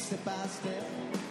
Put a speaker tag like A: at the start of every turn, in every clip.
A: step by step.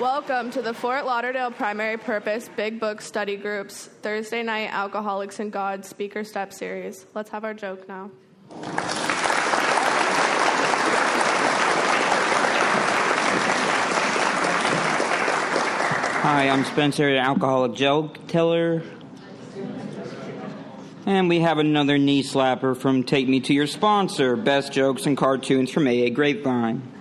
B: Welcome to the Fort Lauderdale Primary Purpose Big Book Study Group's Thursday Night Alcoholics and God Speaker Step Series. Let's have our joke now.
C: Hi, I'm Spencer, an alcoholic joke teller. And we have another knee slapper from Take Me to Your sponsor, Best Jokes and Cartoons from AA Grapevine.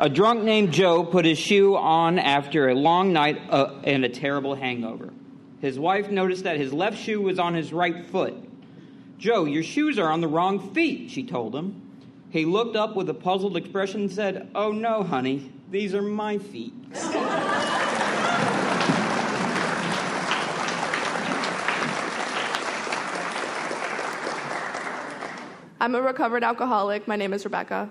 C: A drunk named Joe put his shoe on after a long night uh, and a terrible hangover. His wife noticed that his left shoe was on his right foot. Joe, your shoes are on the wrong feet, she told him. He looked up with a puzzled expression and said, Oh no, honey, these are my feet.
B: I'm a recovered alcoholic. My name is Rebecca.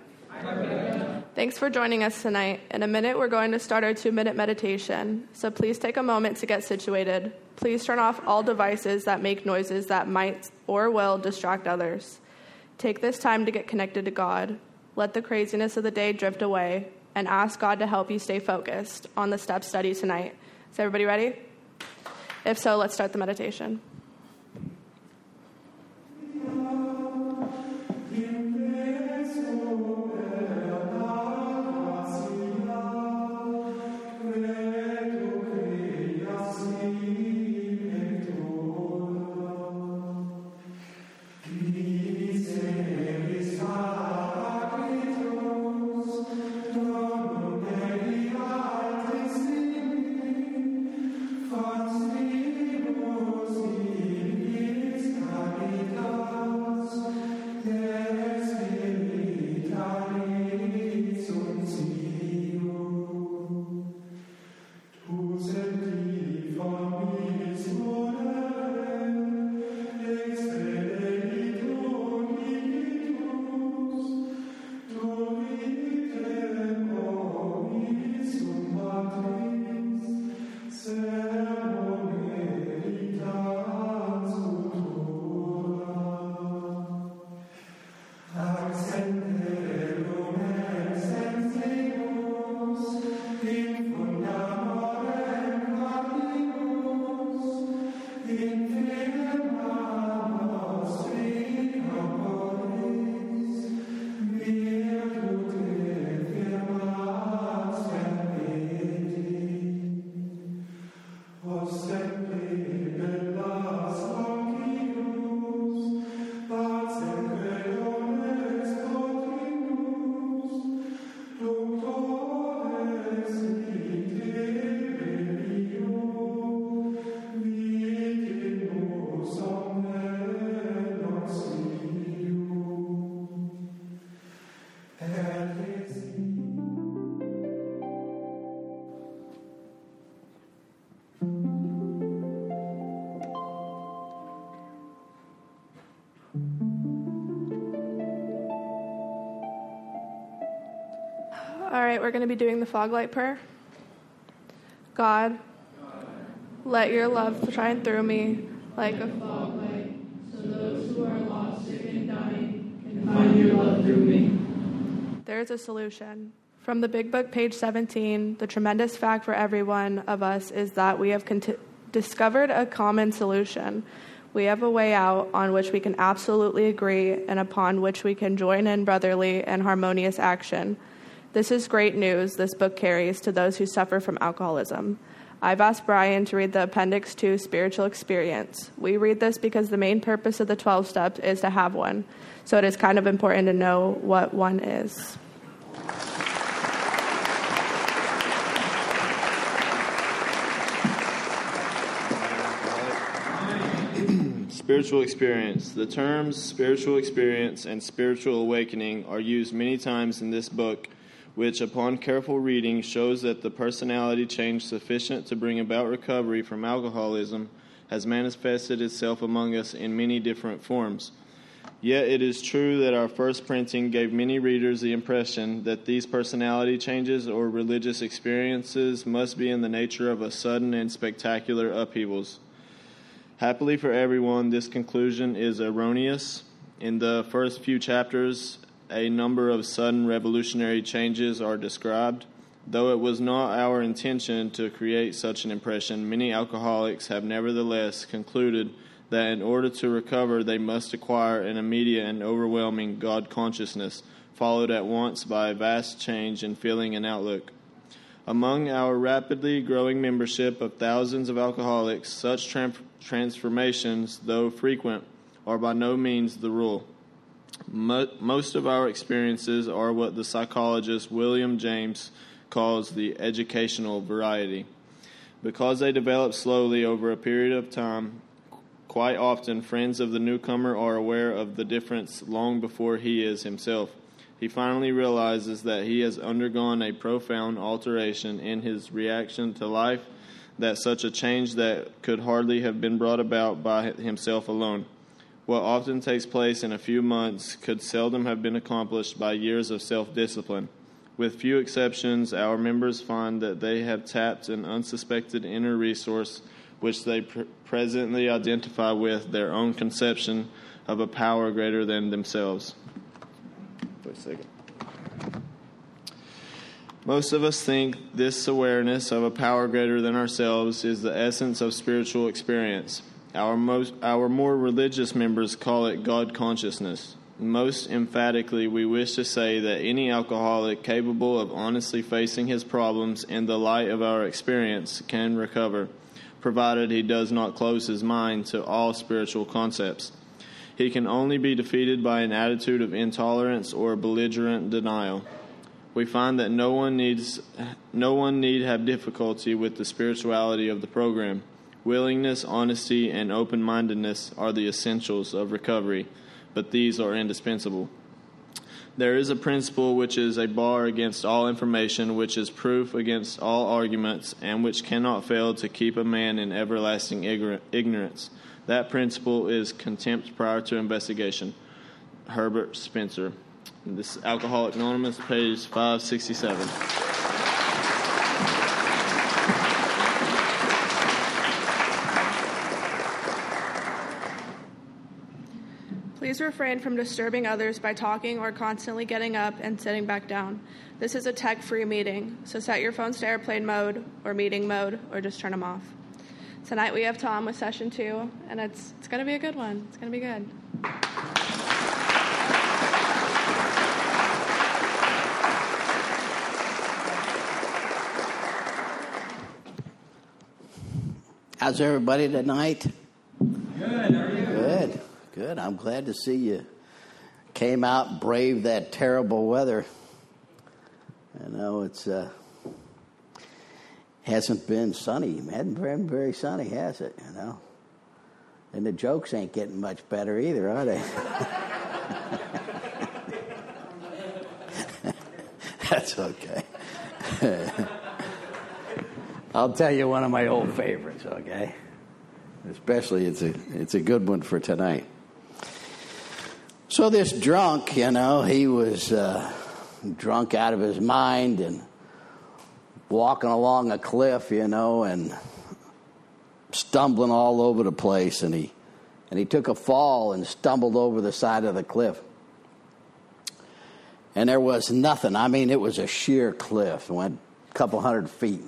B: Thanks for joining us tonight. In a minute, we're going to start our two minute meditation. So please take a moment to get situated. Please turn off all devices that make noises that might or will distract others. Take this time to get connected to God. Let the craziness of the day drift away and ask God to help you stay focused on the step study tonight. Is everybody ready? If so, let's start the meditation. We're going to be doing the fog light prayer. God, let your love shine through me like a fog light, so those who are lost, sick, and dying can find your love through me. There is a solution. From the Big Book, page 17, the tremendous fact for every one of us is that we have discovered a common solution. We have a way out on which we can absolutely agree and upon which we can join in brotherly and harmonious action. This is great news this book carries to those who suffer from alcoholism. I've asked Brian to read the Appendix 2 Spiritual Experience. We read this because the main purpose of the 12 steps is to have one, so it is kind of important to know what one is.
D: Spiritual experience. The terms spiritual experience and spiritual awakening are used many times in this book, which, upon careful reading, shows that the personality change sufficient to bring about recovery from alcoholism has manifested itself among us in many different forms. Yet it is true that our first printing gave many readers the impression that these personality changes or religious experiences must be in the nature of a sudden and spectacular upheavals. Happily for everyone, this conclusion is erroneous. In the first few chapters, a number of sudden revolutionary changes are described. Though it was not our intention to create such an impression, many alcoholics have nevertheless concluded that in order to recover, they must acquire an immediate and overwhelming God consciousness, followed at once by a vast change in feeling and outlook. Among our rapidly growing membership of thousands of alcoholics, such tran- transformations, though frequent, are by no means the rule. Mo- most of our experiences are what the psychologist William James calls the educational variety. Because they develop slowly over a period of time, quite often friends of the newcomer are aware of the difference long before he is himself he finally realizes that he has undergone a profound alteration in his reaction to life, that such a change that could hardly have been brought about by himself alone. What often takes place in a few months could seldom have been accomplished by years of self discipline. With few exceptions, our members find that they have tapped an unsuspected inner resource which they pr- presently identify with their own conception of a power greater than themselves. Wait a second. Most of us think this awareness of a power greater than ourselves is the essence of spiritual experience. Our, most, our more religious members call it God consciousness. Most emphatically, we wish to say that any alcoholic capable of honestly facing his problems in the light of our experience can recover, provided he does not close his mind to all spiritual concepts. He can only be defeated by an attitude of intolerance or belligerent denial. We find that no one needs no one need have difficulty with the spirituality of the program. Willingness, honesty, and open-mindedness are the essentials of recovery, but these are indispensable. There is a principle which is a bar against all information, which is proof against all arguments, and which cannot fail to keep a man in everlasting ignorance. That principle is contempt prior to investigation. Herbert Spencer. This Alcoholic Anonymous, page 567.
B: Please refrain from disturbing others by talking or constantly getting up and sitting back down. This is a tech free meeting, so set your phones to airplane mode or meeting mode or just turn them off. Tonight we have Tom with session two, and it's, it's going to be a good one. It's going to be good.
E: How's everybody tonight? Good. I'm glad to see you came out, braved that terrible weather. I know it's uh, hasn't been sunny. It hasn't been very sunny, has it? You know, and the jokes ain't getting much better either, are they? That's okay. I'll tell you one of my old favorites, okay? Especially it's a it's a good one for tonight. So this drunk, you know, he was uh, drunk out of his mind and walking along a cliff, you know, and stumbling all over the place and he and he took a fall and stumbled over the side of the cliff. And there was nothing. I mean, it was a sheer cliff. It went a couple hundred feet.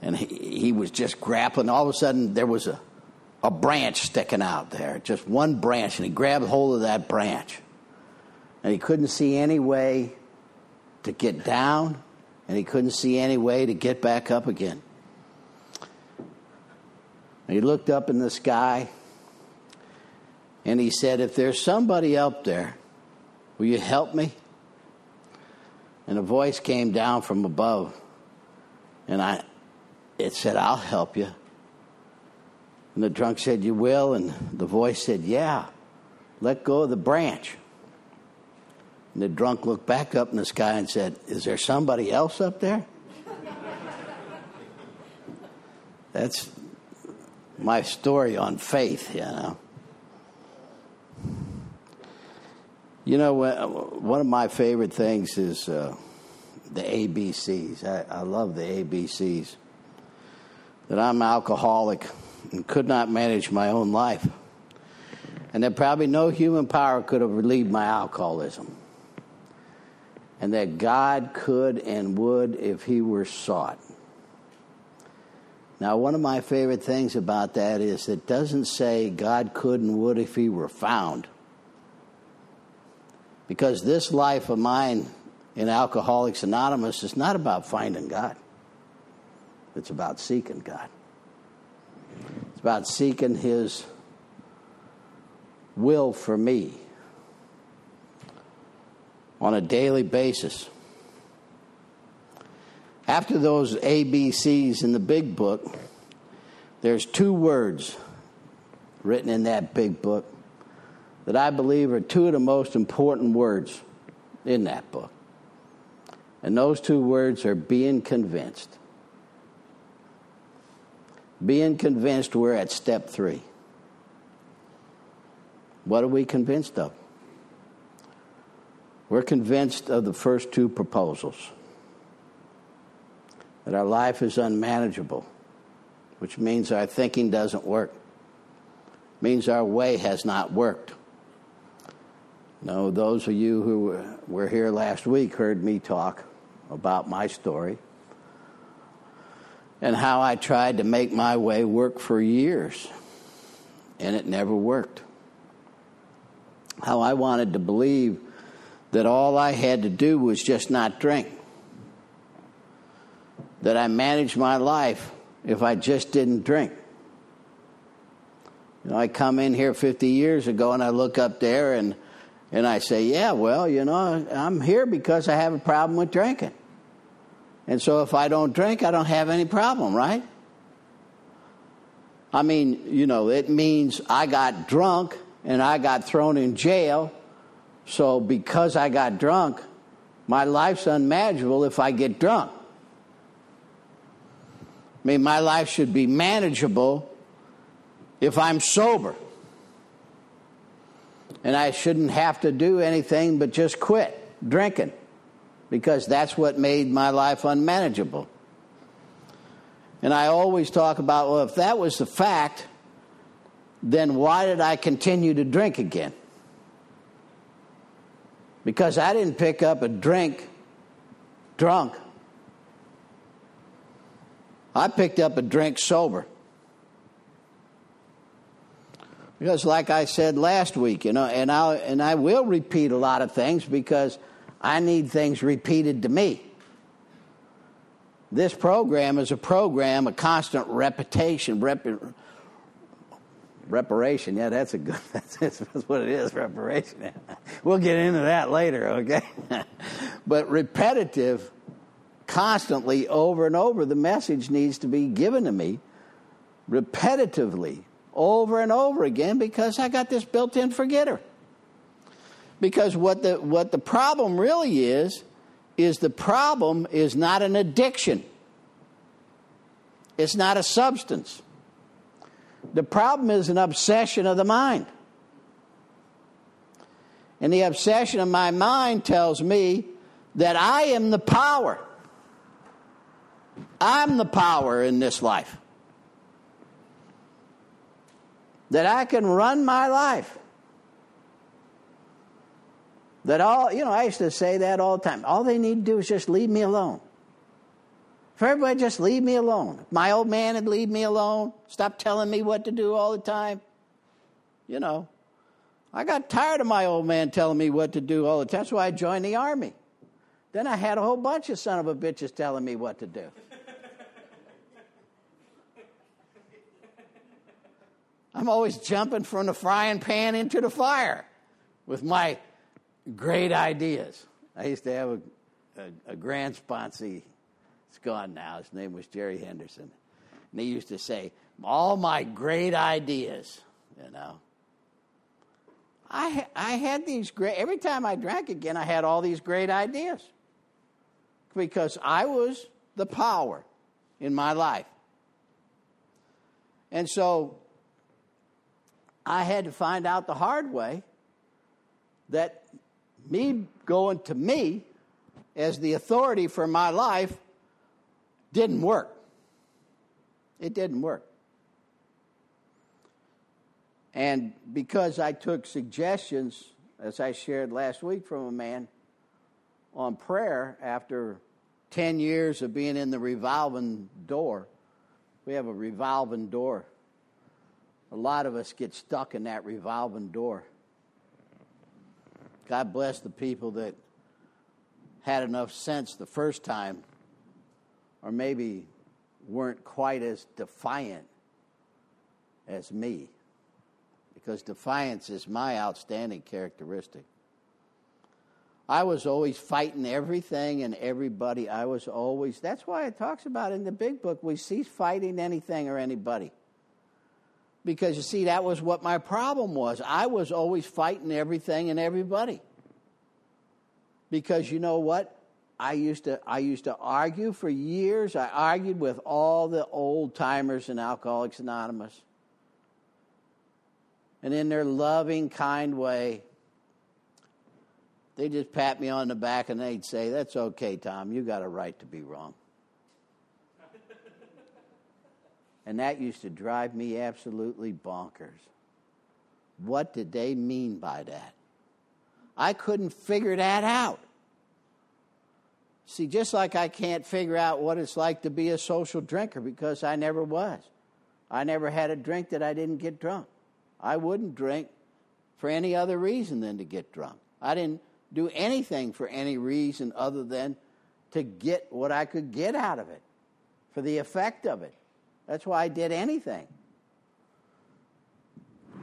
E: And he, he was just grappling. All of a sudden, there was a, a branch sticking out there, just one branch. And he grabbed hold of that branch. And he couldn't see any way to get down, and he couldn't see any way to get back up again. And he looked up in the sky and he said, If there's somebody up there, will you help me? And a voice came down from above, and I, it said, I'll help you. And the drunk said, You will? And the voice said, Yeah, let go of the branch. And the drunk looked back up in the sky and said, Is there somebody else up there? That's my story on faith, you know. You know, one of my favorite things is uh, the ABCs. I, I love the ABCs. That I'm alcoholic and could not manage my own life. And that probably no human power could have relieved my alcoholism. And that God could and would if he were sought. Now, one of my favorite things about that is it doesn't say God could and would if he were found. Because this life of mine in Alcoholics Anonymous is not about finding God, it's about seeking God. It's about seeking His will for me on a daily basis. After those ABCs in the big book, there's two words written in that big book that I believe are two of the most important words in that book. And those two words are being convinced. Being convinced, we're at step three. What are we convinced of? We're convinced of the first two proposals that our life is unmanageable, which means our thinking doesn't work, means our way has not worked. No, those of you who were here last week heard me talk about my story and how I tried to make my way work for years and it never worked. How I wanted to believe that all I had to do was just not drink. That I managed my life if I just didn't drink. You know, I come in here 50 years ago and I look up there and and I say, yeah, well, you know, I'm here because I have a problem with drinking. And so if I don't drink, I don't have any problem, right? I mean, you know, it means I got drunk and I got thrown in jail. So because I got drunk, my life's unmanageable if I get drunk. I mean, my life should be manageable if I'm sober and I shouldn't have to do anything but just quit drinking because that's what made my life unmanageable. And I always talk about, well, if that was the fact, then why did I continue to drink again? Because I didn't pick up a drink drunk. I picked up a drink sober. Because, like I said last week, you know, and I and I will repeat a lot of things because I need things repeated to me. This program is a program, a constant repetition, rep, reparation. Yeah, that's a good. That's, that's what it is, reparation. We'll get into that later, okay? but repetitive, constantly, over and over, the message needs to be given to me repetitively over and over again because I got this built in forgetter. Because what the, what the problem really is, is the problem is not an addiction. It's not a substance. The problem is an obsession of the mind. And the obsession of my mind tells me that I am the power. I'm the power in this life. That I can run my life. That all, you know, I used to say that all the time. All they need to do is just leave me alone. If everybody just leave me alone. My old man would leave me alone, stop telling me what to do all the time. You know, I got tired of my old man telling me what to do all the time. That's why I joined the army. Then I had a whole bunch of son of a bitches telling me what to do. I'm always jumping from the frying pan into the fire with my great ideas. I used to have a, a, a grand sponsee. It's gone now. His name was Jerry Henderson. And he used to say, All my great ideas, you know. I, I had these great, every time I drank again, I had all these great ideas because I was the power in my life. And so I had to find out the hard way that me going to me as the authority for my life didn't work. It didn't work. And because I took suggestions, as I shared last week from a man on prayer after 10 years of being in the revolving door, we have a revolving door. A lot of us get stuck in that revolving door. God bless the people that had enough sense the first time, or maybe weren't quite as defiant as me because defiance is my outstanding characteristic. I was always fighting everything and everybody. I was always, that's why it talks about in the big book, we cease fighting anything or anybody. Because you see, that was what my problem was. I was always fighting everything and everybody. Because you know what? I used to I used to argue for years. I argued with all the old timers in Alcoholics Anonymous and in their loving, kind way, they just pat me on the back and they'd say, That's okay, Tom, you got a right to be wrong. And that used to drive me absolutely bonkers. What did they mean by that? I couldn't figure that out. See, just like I can't figure out what it's like to be a social drinker because I never was. I never had a drink that I didn't get drunk. I wouldn't drink for any other reason than to get drunk. I didn't do anything for any reason other than to get what I could get out of it, for the effect of it. That's why I did anything.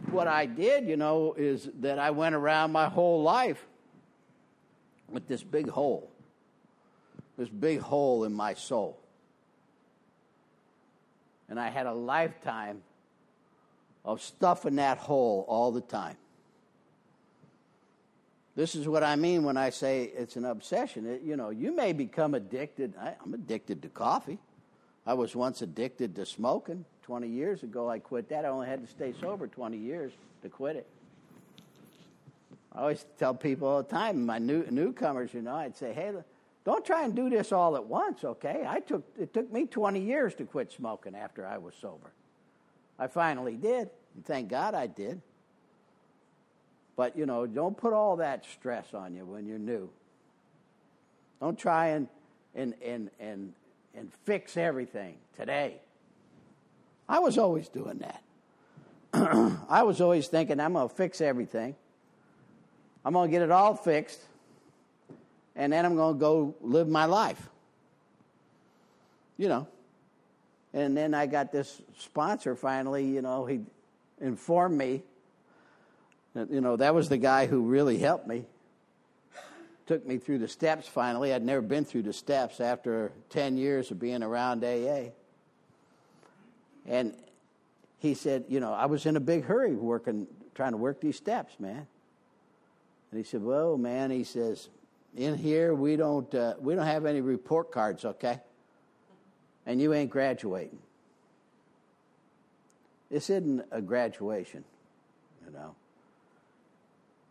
E: What I did, you know, is that I went around my whole life with this big hole, this big hole in my soul. And I had a lifetime of stuffing that hole all the time. This is what I mean when I say it's an obsession. It, you know, you may become addicted. I, I'm addicted to coffee. I was once addicted to smoking. 20 years ago, I quit that. I only had to stay sober 20 years to quit it. I always tell people all the time, my new, newcomers, you know, I'd say, hey, don't try and do this all at once, okay? I took, it took me 20 years to quit smoking after I was sober. I finally did. And thank God I did. But, you know, don't put all that stress on you when you're new. Don't try and, and, and, and, and fix everything today. I was always doing that. I was always thinking, I'm going to fix everything. I'm going to get it all fixed. And then I'm going to go live my life. You know. And then I got this sponsor finally, you know, he informed me that, you know, that was the guy who really helped me. Took me through the steps finally. I'd never been through the steps after 10 years of being around AA. And he said, you know, I was in a big hurry working, trying to work these steps, man. And he said, well, man, he says, in here we don't uh, we don't have any report cards, okay? And you ain't graduating. This isn't a graduation, you know.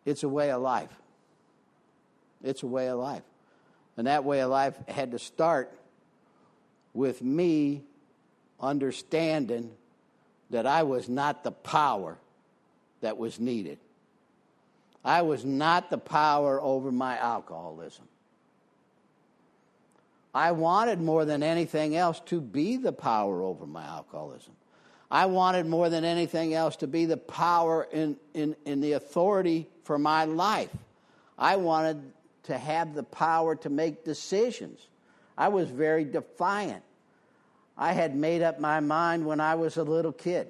E: It's a way of life. It's a way of life. And that way of life had to start with me understanding that I was not the power that was needed. I was not the power over my alcoholism. I wanted more than anything else to be the power over my alcoholism. I wanted more than anything else to be the power in, in, in the authority for my life. I wanted to have the power to make decisions. I was very defiant. I had made up my mind when I was a little kid.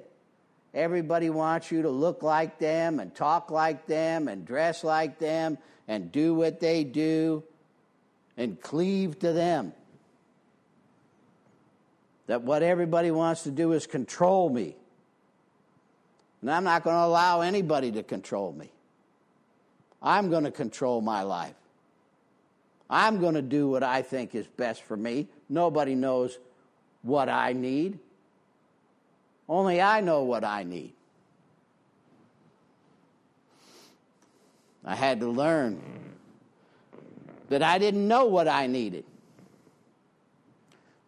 E: Everybody wants you to look like them and talk like them and dress like them and do what they do and cleave to them. That what everybody wants to do is control me. And I'm not going to allow anybody to control me. I'm going to control my life. I'm going to do what I think is best for me. Nobody knows what I need. Only I know what I need. I had to learn that I didn't know what I needed.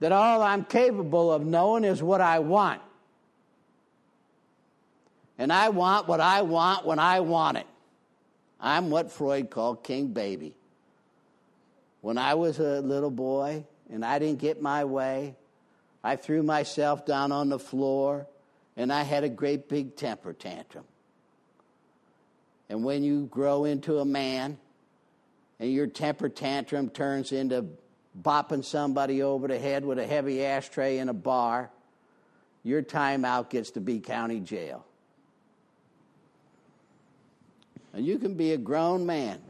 E: That all I'm capable of knowing is what I want. And I want what I want when I want it. I'm what Freud called King Baby. When I was a little boy and I didn't get my way, I threw myself down on the floor and I had a great big temper tantrum. And when you grow into a man and your temper tantrum turns into bopping somebody over the head with a heavy ashtray in a bar, your timeout gets to be county jail. And you can be a grown man,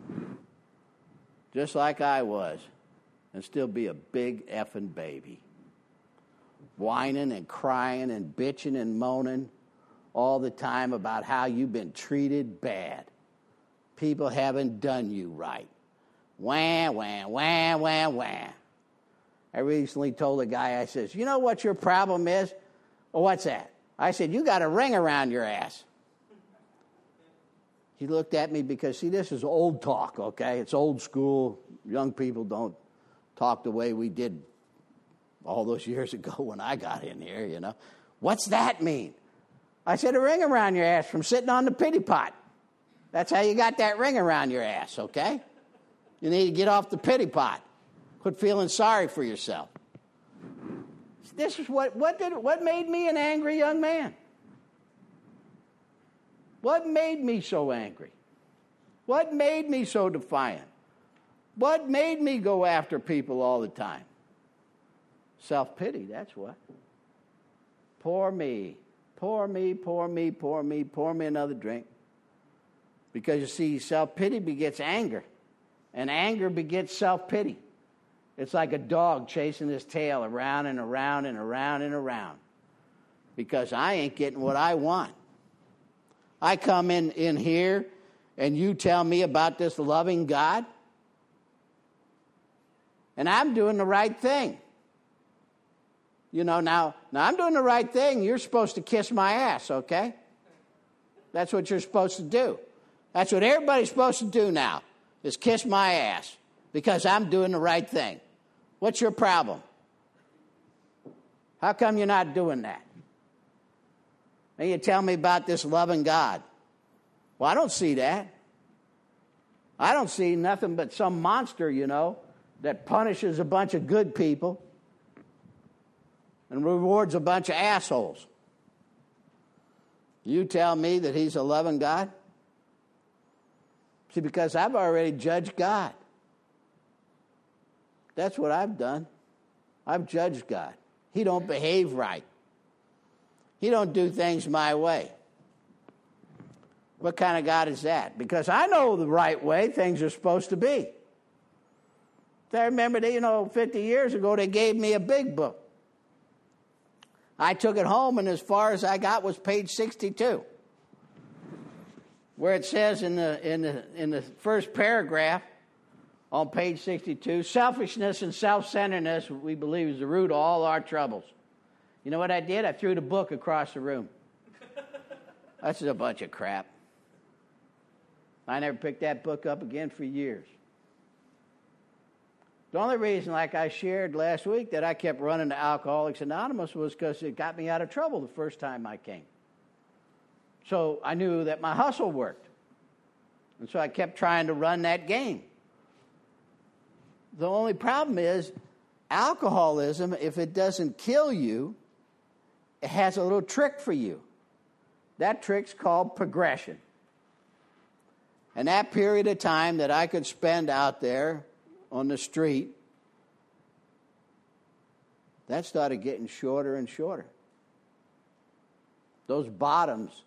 E: just like I was, and still be a big effing baby whining and crying and bitching and moaning all the time about how you've been treated bad. People haven't done you right. Wham, wham, wham, wham, wham. I recently told a guy, I says, You know what your problem is? Well, what's that? I said, You got a ring around your ass. He looked at me because, see, this is old talk, okay? It's old school. Young people don't talk the way we did all those years ago when I got in here, you know. What's that mean? I said, a ring around your ass from sitting on the pity pot. That's how you got that ring around your ass, okay? You need to get off the pity pot. Quit feeling sorry for yourself. This is what, what, did, what made me an angry young man? What made me so angry? What made me so defiant? What made me go after people all the time? Self pity, that's what. Poor me, poor me, poor me, poor me, pour me another drink. Because you see, self pity begets anger, and anger begets self pity. It's like a dog chasing his tail around and around and around and around because I ain't getting what I want. I come in, in here and you tell me about this loving God, and I'm doing the right thing. You know, now, now I'm doing the right thing. You're supposed to kiss my ass, okay? That's what you're supposed to do. That's what everybody's supposed to do now, is kiss my ass because I'm doing the right thing. What's your problem? How come you're not doing that? And you tell me about this loving God. Well, I don't see that. I don't see nothing but some monster, you know, that punishes a bunch of good people and rewards a bunch of assholes. You tell me that he's a loving God? See, because I've already judged God. That's what I've done. I've judged God. He don't behave right. He don't do things my way. What kind of God is that? Because I know the right way things are supposed to be. I remember, that, you know, 50 years ago, they gave me a big book. I took it home, and as far as I got was page 62, where it says in the, in the, in the first paragraph, on page 62 selfishness and self centeredness, we believe, is the root of all our troubles. You know what I did? I threw the book across the room. That's just a bunch of crap. I never picked that book up again for years. The only reason, like I shared last week, that I kept running to Alcoholics Anonymous was because it got me out of trouble the first time I came. So I knew that my hustle worked. And so I kept trying to run that game. The only problem is alcoholism, if it doesn't kill you, it has a little trick for you. That trick's called progression. And that period of time that I could spend out there on the street, that started getting shorter and shorter. Those bottoms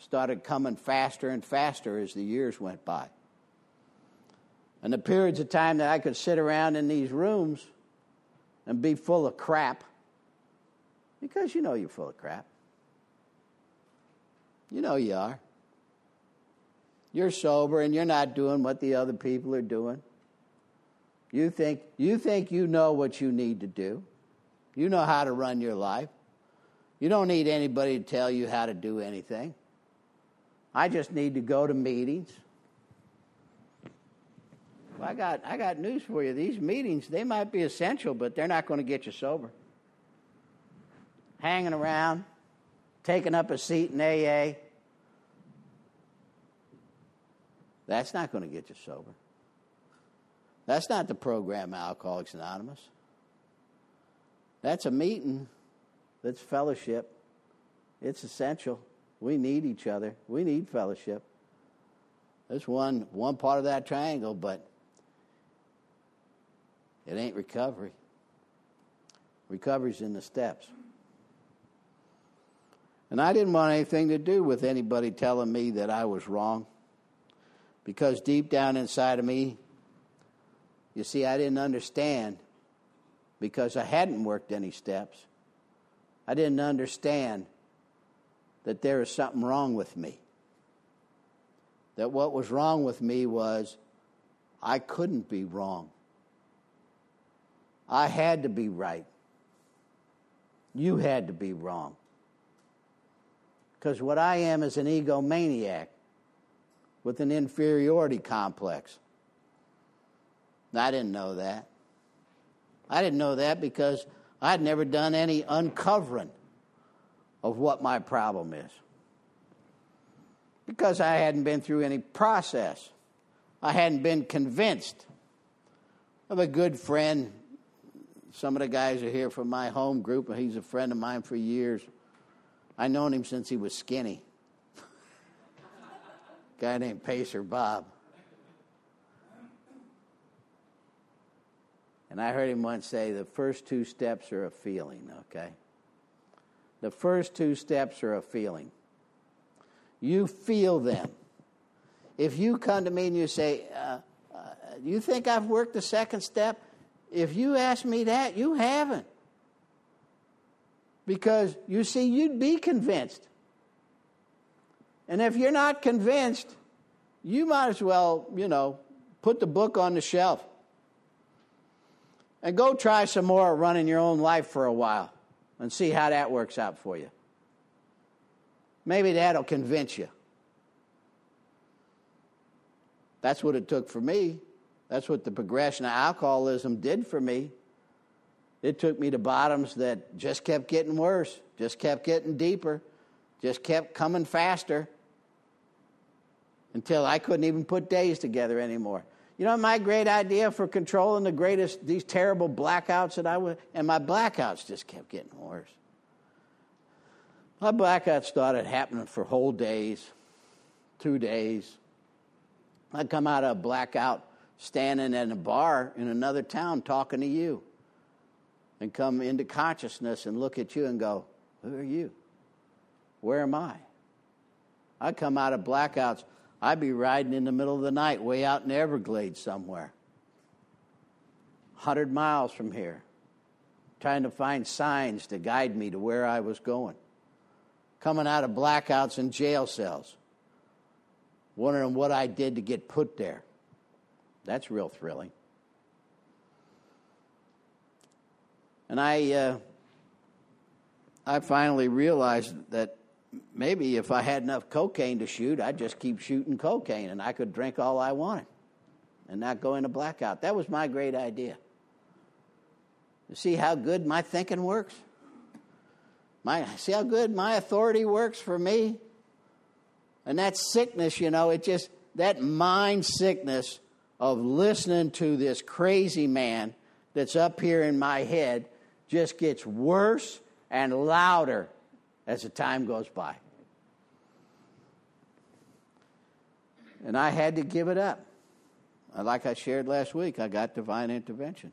E: started coming faster and faster as the years went by. And the periods of time that I could sit around in these rooms and be full of crap, because you know you're full of crap. You know you are. You're sober and you're not doing what the other people are doing. You think you think you know what you need to do. You know how to run your life. You don't need anybody to tell you how to do anything. I just need to go to meetings. Well, I got I got news for you. These meetings, they might be essential, but they're not going to get you sober. Hanging around, taking up a seat in AA. That's not going to get you sober. That's not the program Alcoholics Anonymous. That's a meeting that's fellowship. It's essential. We need each other. We need fellowship. That's one one part of that triangle, but it ain't recovery. Recovery's in the steps. And I didn't want anything to do with anybody telling me that I was wrong. Because deep down inside of me, you see, I didn't understand because I hadn't worked any steps. I didn't understand that there was something wrong with me. That what was wrong with me was I couldn't be wrong. I had to be right. You had to be wrong. Because what I am is an egomaniac with an inferiority complex. I didn't know that. I didn't know that because I'd never done any uncovering of what my problem is. Because I hadn't been through any process. I hadn't been convinced. Have a good friend. Some of the guys are here from my home group, and he's a friend of mine for years. I've known him since he was skinny. guy named Pacer Bob. And I heard him once say the first two steps are a feeling, okay? The first two steps are a feeling. You feel them. If you come to me and you say, uh, uh, You think I've worked the second step? If you ask me that, you haven't. Because you see, you'd be convinced. And if you're not convinced, you might as well, you know, put the book on the shelf and go try some more running your own life for a while and see how that works out for you. Maybe that'll convince you. That's what it took for me. That's what the progression of alcoholism did for me. It took me to bottoms that just kept getting worse, just kept getting deeper, just kept coming faster until I couldn't even put days together anymore. You know my great idea for controlling the greatest these terrible blackouts that I would and my blackouts just kept getting worse. My blackouts started happening for whole days, two days. I'd come out of a blackout standing in a bar in another town talking to you and come into consciousness and look at you and go, Who are you? Where am I? I come out of blackouts I'd be riding in the middle of the night way out in Everglades somewhere, 100 miles from here, trying to find signs to guide me to where I was going. Coming out of blackouts in jail cells, wondering what I did to get put there. That's real thrilling. And I, uh, I finally realized that maybe if I had enough cocaine to shoot, I'd just keep shooting cocaine and I could drink all I wanted and not go into blackout. That was my great idea. You see how good my thinking works? My, see how good my authority works for me? And that sickness, you know, it just, that mind sickness of listening to this crazy man that's up here in my head just gets worse and louder as the time goes by. And I had to give it up. Uh, like I shared last week, I got divine intervention.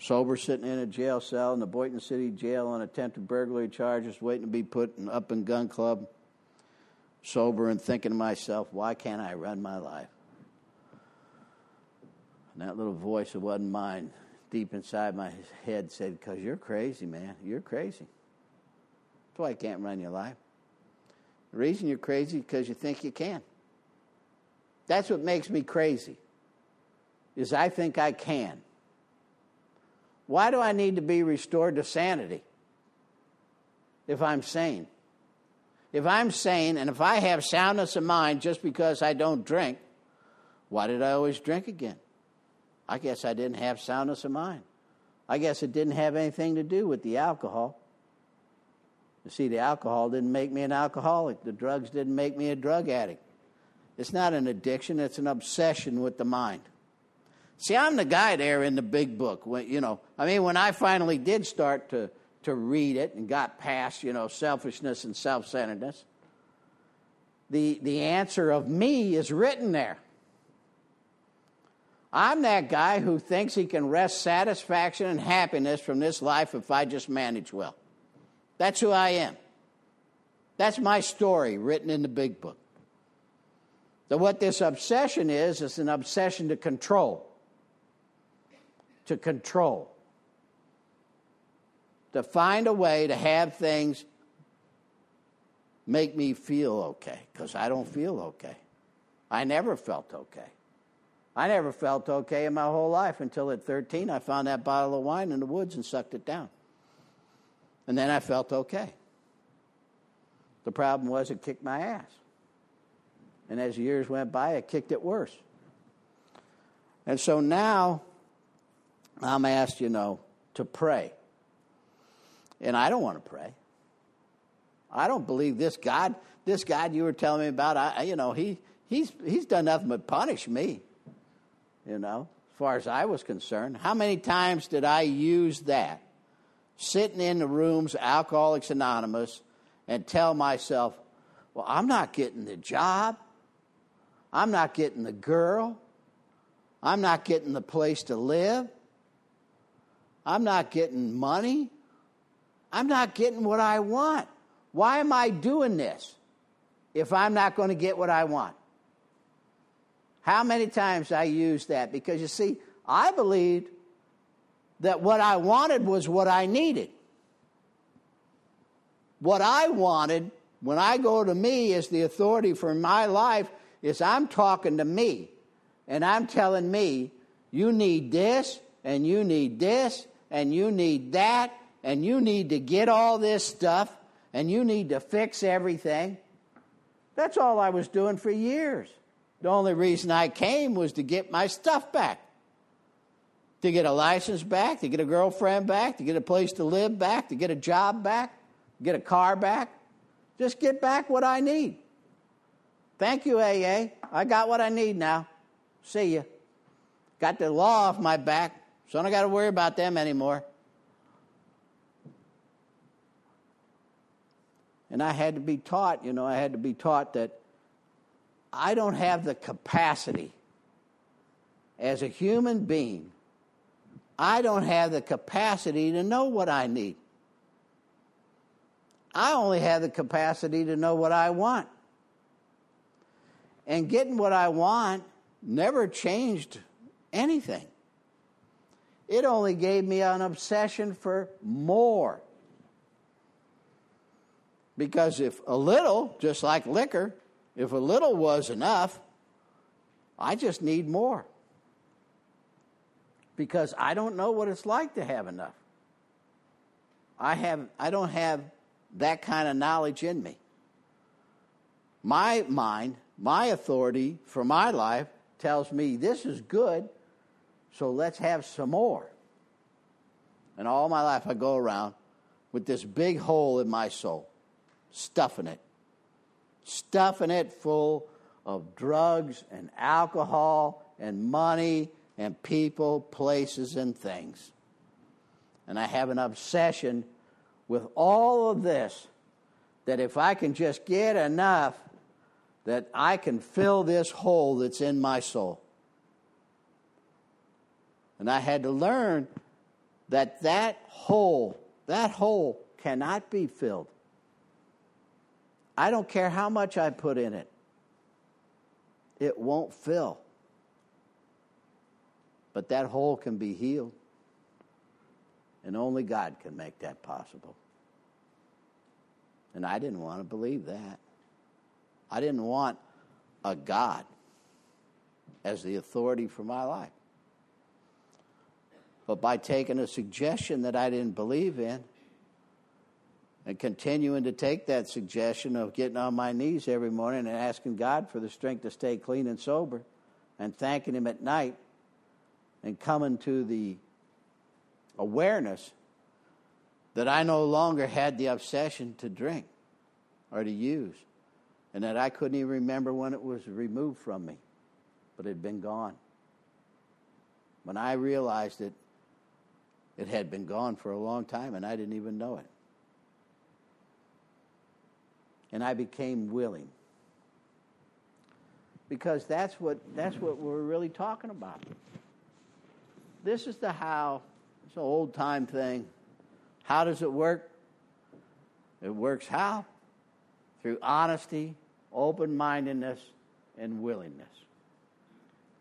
E: Sober, sitting in a jail cell in the Boynton City Jail on attempted burglary charges, waiting to be put in, up in gun club. Sober and thinking to myself, why can't I run my life? And that little voice that wasn't mine deep inside my head said, Because you're crazy, man. You're crazy. That's why I can't run your life. The reason you're crazy is because you think you can. That's what makes me crazy. Is I think I can. Why do I need to be restored to sanity if I'm sane? If I'm sane and if I have soundness of mind just because I don't drink, why did I always drink again? I guess I didn't have soundness of mind. I guess it didn't have anything to do with the alcohol. You see, the alcohol didn't make me an alcoholic, the drugs didn't make me a drug addict. It's not an addiction, it's an obsession with the mind. See, I'm the guy there in the big book. When, you know, I mean, when I finally did start to, to read it and got past, you know, selfishness and self centeredness, the, the answer of me is written there. I'm that guy who thinks he can wrest satisfaction and happiness from this life if I just manage well. That's who I am. That's my story written in the big book. That what this obsession is, is an obsession to control. To control. To find a way to have things make me feel okay, because I don't feel okay. I never felt okay. I never felt okay in my whole life until at 13 I found that bottle of wine in the woods and sucked it down. And then I felt okay. The problem was it kicked my ass. And as years went by, it kicked it worse. And so now I'm asked, you know, to pray. And I don't want to pray. I don't believe this God, this God you were telling me about, I, you know, he, he's, he's done nothing but punish me you know, as far as I was concerned. How many times did I use that? Sitting in the rooms, Alcoholics Anonymous, and tell myself, well, I'm not getting the job. I'm not getting the girl. I'm not getting the place to live. I'm not getting money. I'm not getting what I want. Why am I doing this if I'm not going to get what I want? How many times I used that? Because you see, I believed that what I wanted was what I needed. What I wanted, when I go to me as the authority for my life, is I'm talking to me. And I'm telling me, you need this, and you need this, and you need that, and you need to get all this stuff, and you need to fix everything. That's all I was doing for years. The only reason I came was to get my stuff back. To get a license back, to get a girlfriend back, to get a place to live back, to get a job back, get a car back. Just get back what I need. Thank you, AA. I got what I need now. See you. Got the law off my back, so I don't got to worry about them anymore. And I had to be taught, you know, I had to be taught that I don't have the capacity as a human being, I don't have the capacity to know what I need. I only have the capacity to know what I want. And getting what I want never changed anything. It only gave me an obsession for more. Because if a little, just like liquor, if a little was enough, I just need more. because I don't know what it's like to have enough. I have I don't have that kind of knowledge in me. My mind, my authority for my life tells me this is good, so let's have some more. And all my life I go around with this big hole in my soul, stuffing it. Stuffing it full of drugs and alcohol and money and people, places, and things. And I have an obsession with all of this that if I can just get enough, that I can fill this hole that's in my soul. And I had to learn that that hole, that hole cannot be filled. I don't care how much I put in it. It won't fill. But that hole can be healed. And only God can make that possible. And I didn't want to believe that. I didn't want a God as the authority for my life. But by taking a suggestion that I didn't believe in and continuing to take that suggestion of getting on my knees every morning and asking God for the strength to stay clean and sober and thanking Him at night and coming to the awareness that I no longer had the obsession to drink or to use, and that I couldn't even remember when it was removed from me, but it had been gone. When I realized it, it had been gone for a long time, and I didn't even know it. And I became willing. Because that's what, that's what we're really talking about. This is the how. It's an old time thing. How does it work? It works how? Through honesty, open mindedness, and willingness.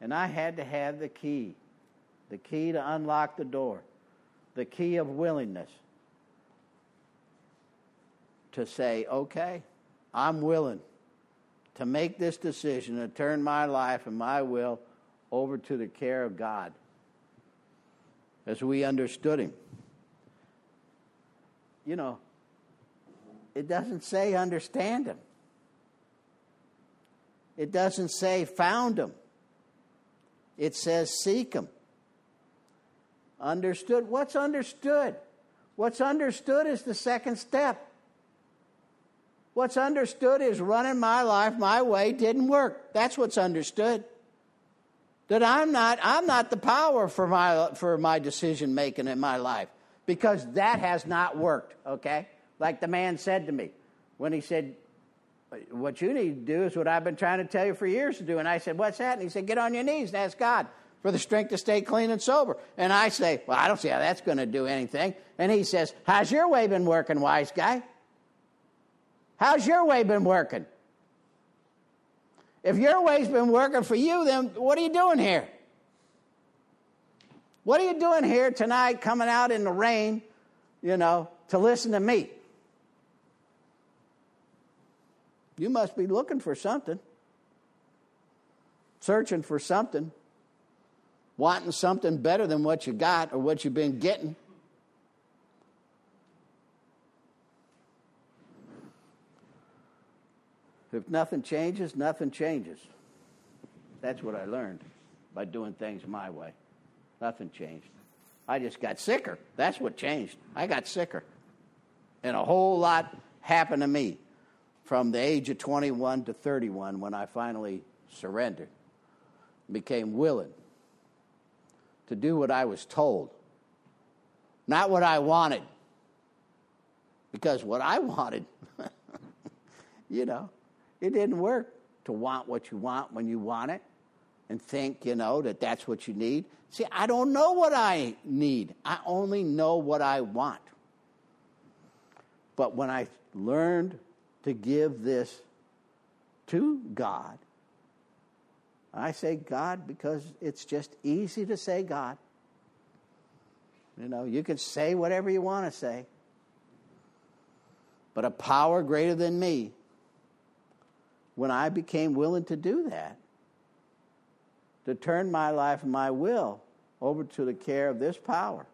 E: And I had to have the key the key to unlock the door, the key of willingness to say, okay, I'm willing to make this decision to turn my life and my will over to the care of God as we understood Him you know, it doesn't say understand him. It doesn't say found him. It says seek him. Understood. What's understood? What's understood is the second step. What's understood is running my life my way didn't work. That's what's understood. That I'm not I'm not the power for my for my decision making in my life because that has not worked, okay? Like the man said to me when he said, What you need to do is what I've been trying to tell you for years to do. And I said, What's that? And he said, Get on your knees and ask God for the strength to stay clean and sober. And I say, Well, I don't see how that's going to do anything. And he says, How's your way been working, wise guy? How's your way been working? If your way's been working for you, then what are you doing here? What are you doing here tonight coming out in the rain, you know, to listen to me? You must be looking for something, searching for something, wanting something better than what you got or what you've been getting. If nothing changes, nothing changes. That's what I learned by doing things my way. Nothing changed. I just got sicker. That's what changed. I got sicker. And a whole lot happened to me from the age of 21 to 31 when I finally surrendered, became willing to do what I was told, not what I wanted. Because what I wanted, you know, it didn't work to want what you want when you want it and think, you know, that that's what you need. See, I don't know what I need. I only know what I want. But when I learned to give this to God, I say God because it's just easy to say God. You know, you can say whatever you want to say. But a power greater than me, when I became willing to do that, to turn my life and my will over to the care of this power,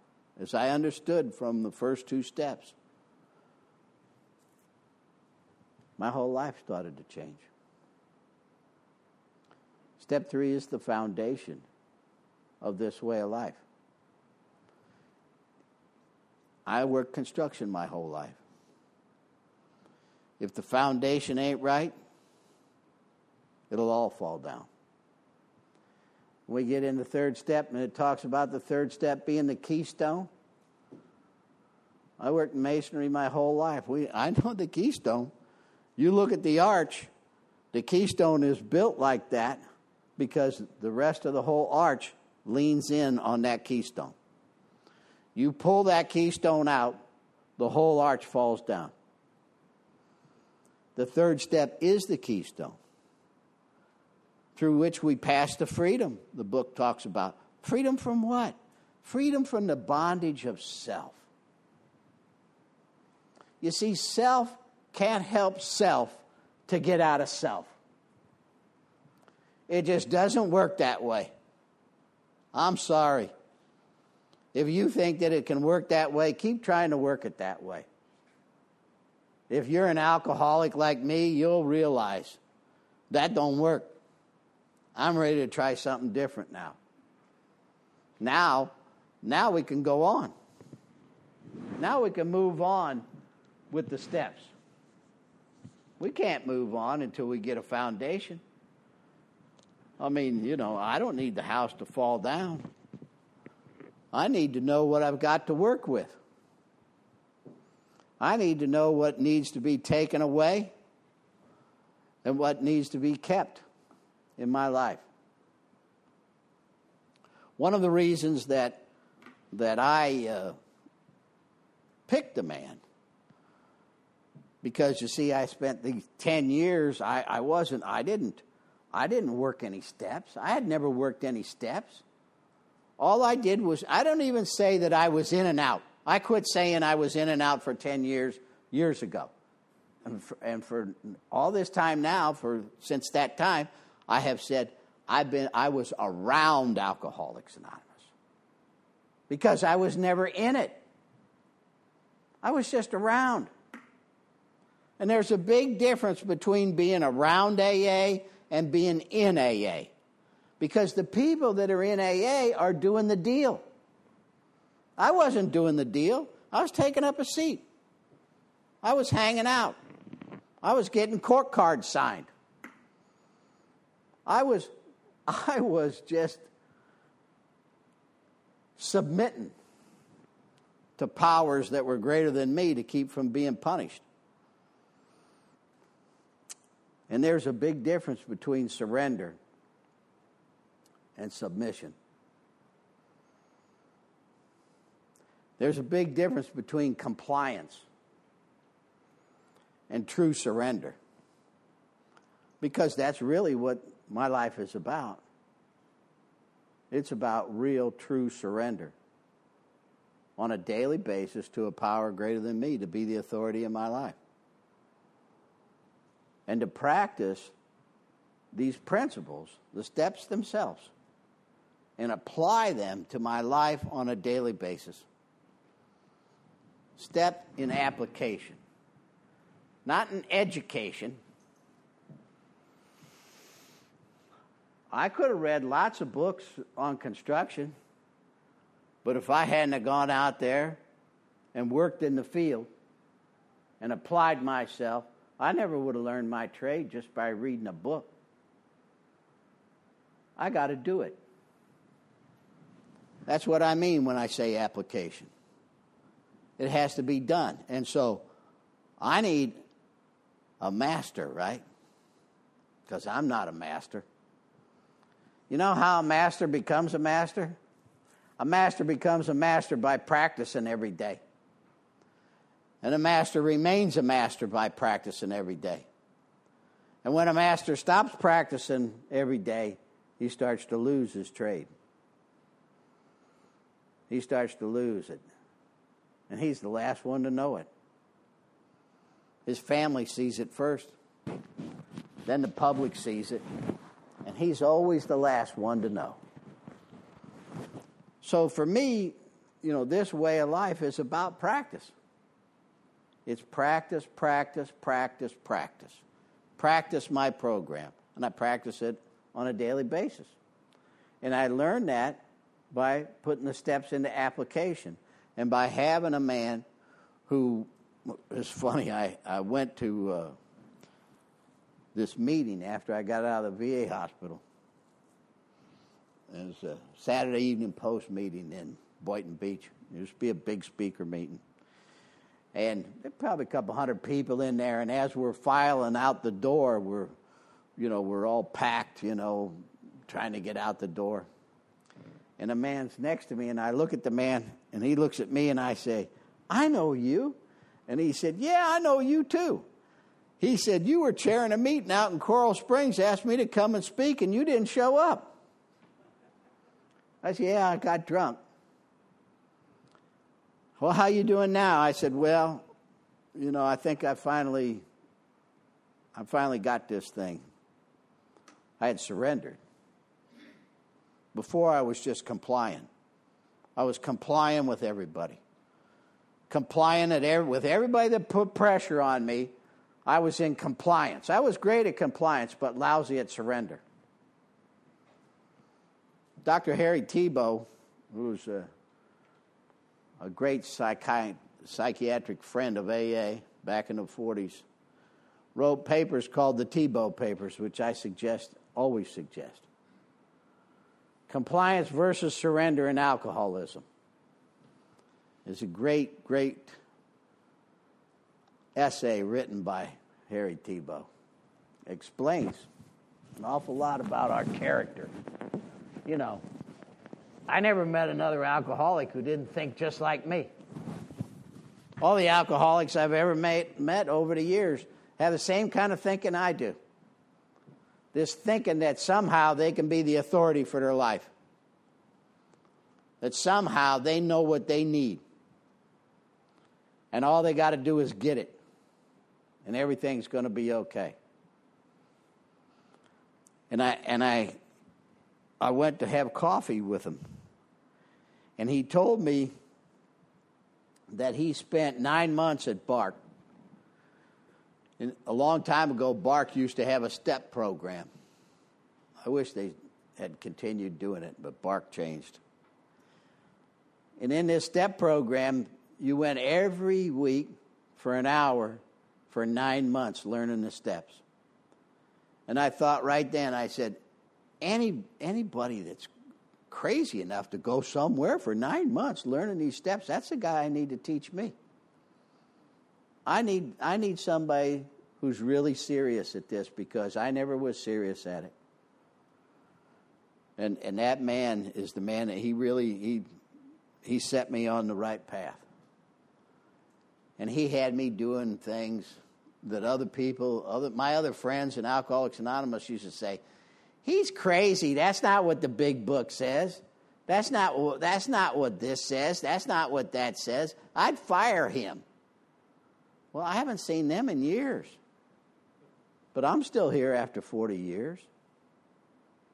E: as I understood from the first two steps, my whole life started to change. Step three is the foundation of this way of life. I worked construction my whole life. If the foundation ain't right, it'll all fall down. We get in the third step, and it talks about the third step being the keystone. I worked in masonry my whole life. We, I know the keystone. You look at the arch, the keystone is built like that because the rest of the whole arch leans in on that keystone. You pull that keystone out, the whole arch falls down. The third step is the keystone through which we pass to freedom, the book talks about. Freedom from what? Freedom from the bondage of self. You see, self can't help self to get out of self. It just doesn't work that way. I'm sorry. If you think that it can work that way, keep trying to work it that way. If you're an alcoholic like me, you'll realize that don't work. I'm ready to try something different now. Now, now we can go on. Now we can move on with the steps. We can't move on until we get a foundation. I mean, you know, I don't need the house to fall down. I need to know what I've got to work with. I need to know what needs to be taken away and what needs to be kept in my life. One of the reasons that that I uh, picked a man because you see, I spent these ten years. I, I wasn't. I didn't. I didn't work any steps. I had never worked any steps. All I did was. I don't even say that I was in and out. I quit saying I was in and out for ten years years ago, and for, and for all this time now, for since that time, I have said I've been I was around Alcoholics Anonymous because I was never in it. I was just around. And there's a big difference between being around AA and being in AA. Because the people that are in AA are doing the deal. I wasn't doing the deal. I was taking up a seat. I was hanging out. I was getting court cards signed. I was, I was just submitting to powers that were greater than me to keep from being punished. And there's a big difference between surrender and submission. There's a big difference between compliance and true surrender. Because that's really what my life is about. It's about real, true surrender on a daily basis to a power greater than me to be the authority in my life. And to practice these principles, the steps themselves, and apply them to my life on a daily basis. Step in application, not in education, I could have read lots of books on construction, but if I hadn't have gone out there and worked in the field and applied myself, I never would have learned my trade just by reading a book. I got to do it. That's what I mean when I say application. It has to be done. And so I need a master, right? Because I'm not a master. You know how a master becomes a master? A master becomes a master by practicing every day. And a master remains a master by practicing every day. And when a master stops practicing every day, he starts to lose his trade. He starts to lose it. And he's the last one to know it. His family sees it first, then the public sees it, and he's always the last one to know. So for me, you know, this way of life is about practice. It's practice, practice, practice, practice. Practice my program. And I practice it on a daily basis. And I learned that by putting the steps into application and by having a man who it's funny, I, I went to uh, this meeting after I got out of the VA hospital. It was a Saturday evening post meeting in Boynton Beach. It used to be a big speaker meeting. And there probably a couple hundred people in there, and as we're filing out the door, we're, you know, we're all packed, you know, trying to get out the door. And a man's next to me, and I look at the man, and he looks at me, and I say, I know you. And he said, Yeah, I know you too. He said, You were chairing a meeting out in Coral Springs, asked me to come and speak, and you didn't show up. I said, Yeah, I got drunk. Well, how you doing now? I said, Well, you know, I think I finally I finally got this thing. I had surrendered. Before I was just complying. I was complying with everybody complying every, with everybody that put pressure on me. I was in compliance. I was great at compliance, but lousy at surrender. Dr. Harry Tiebout, who's a, a great psychi- psychiatric friend of AA back in the 40s, wrote papers called the Tiebout Papers, which I suggest, always suggest. Compliance versus surrender in alcoholism is a great, great essay written by Harry Tiebout. Explains an awful lot about our character. You know, I never met another alcoholic who didn't think just like me. All the alcoholics I've ever met, met over the years have the same kind of thinking I do. This thinking that somehow they can be the authority for their life, that somehow they know what they need and all they got to do is get it, and everything's going to be okay. And I and I I went to have coffee with him, and he told me that he spent nine months at BARC. And a long time ago, BARC used to have a step program. I wish they had continued doing it, but BARC changed. And in this step program, you went every week for an hour for nine months learning the steps. And I thought right then, I said, any anybody that's crazy enough to go somewhere for nine months learning these steps, that's the guy I need to teach me. I need I need somebody who's really serious at this because I never was serious at it. And and that man is the man that he really he he set me on the right path. And he had me doing things that other people, other, my other friends in Alcoholics Anonymous used to say, he's crazy. That's not what the big book says. That's not, that's not what this says. That's not what that says. I'd fire him. Well, I haven't seen them in years. But I'm still here after 40 years.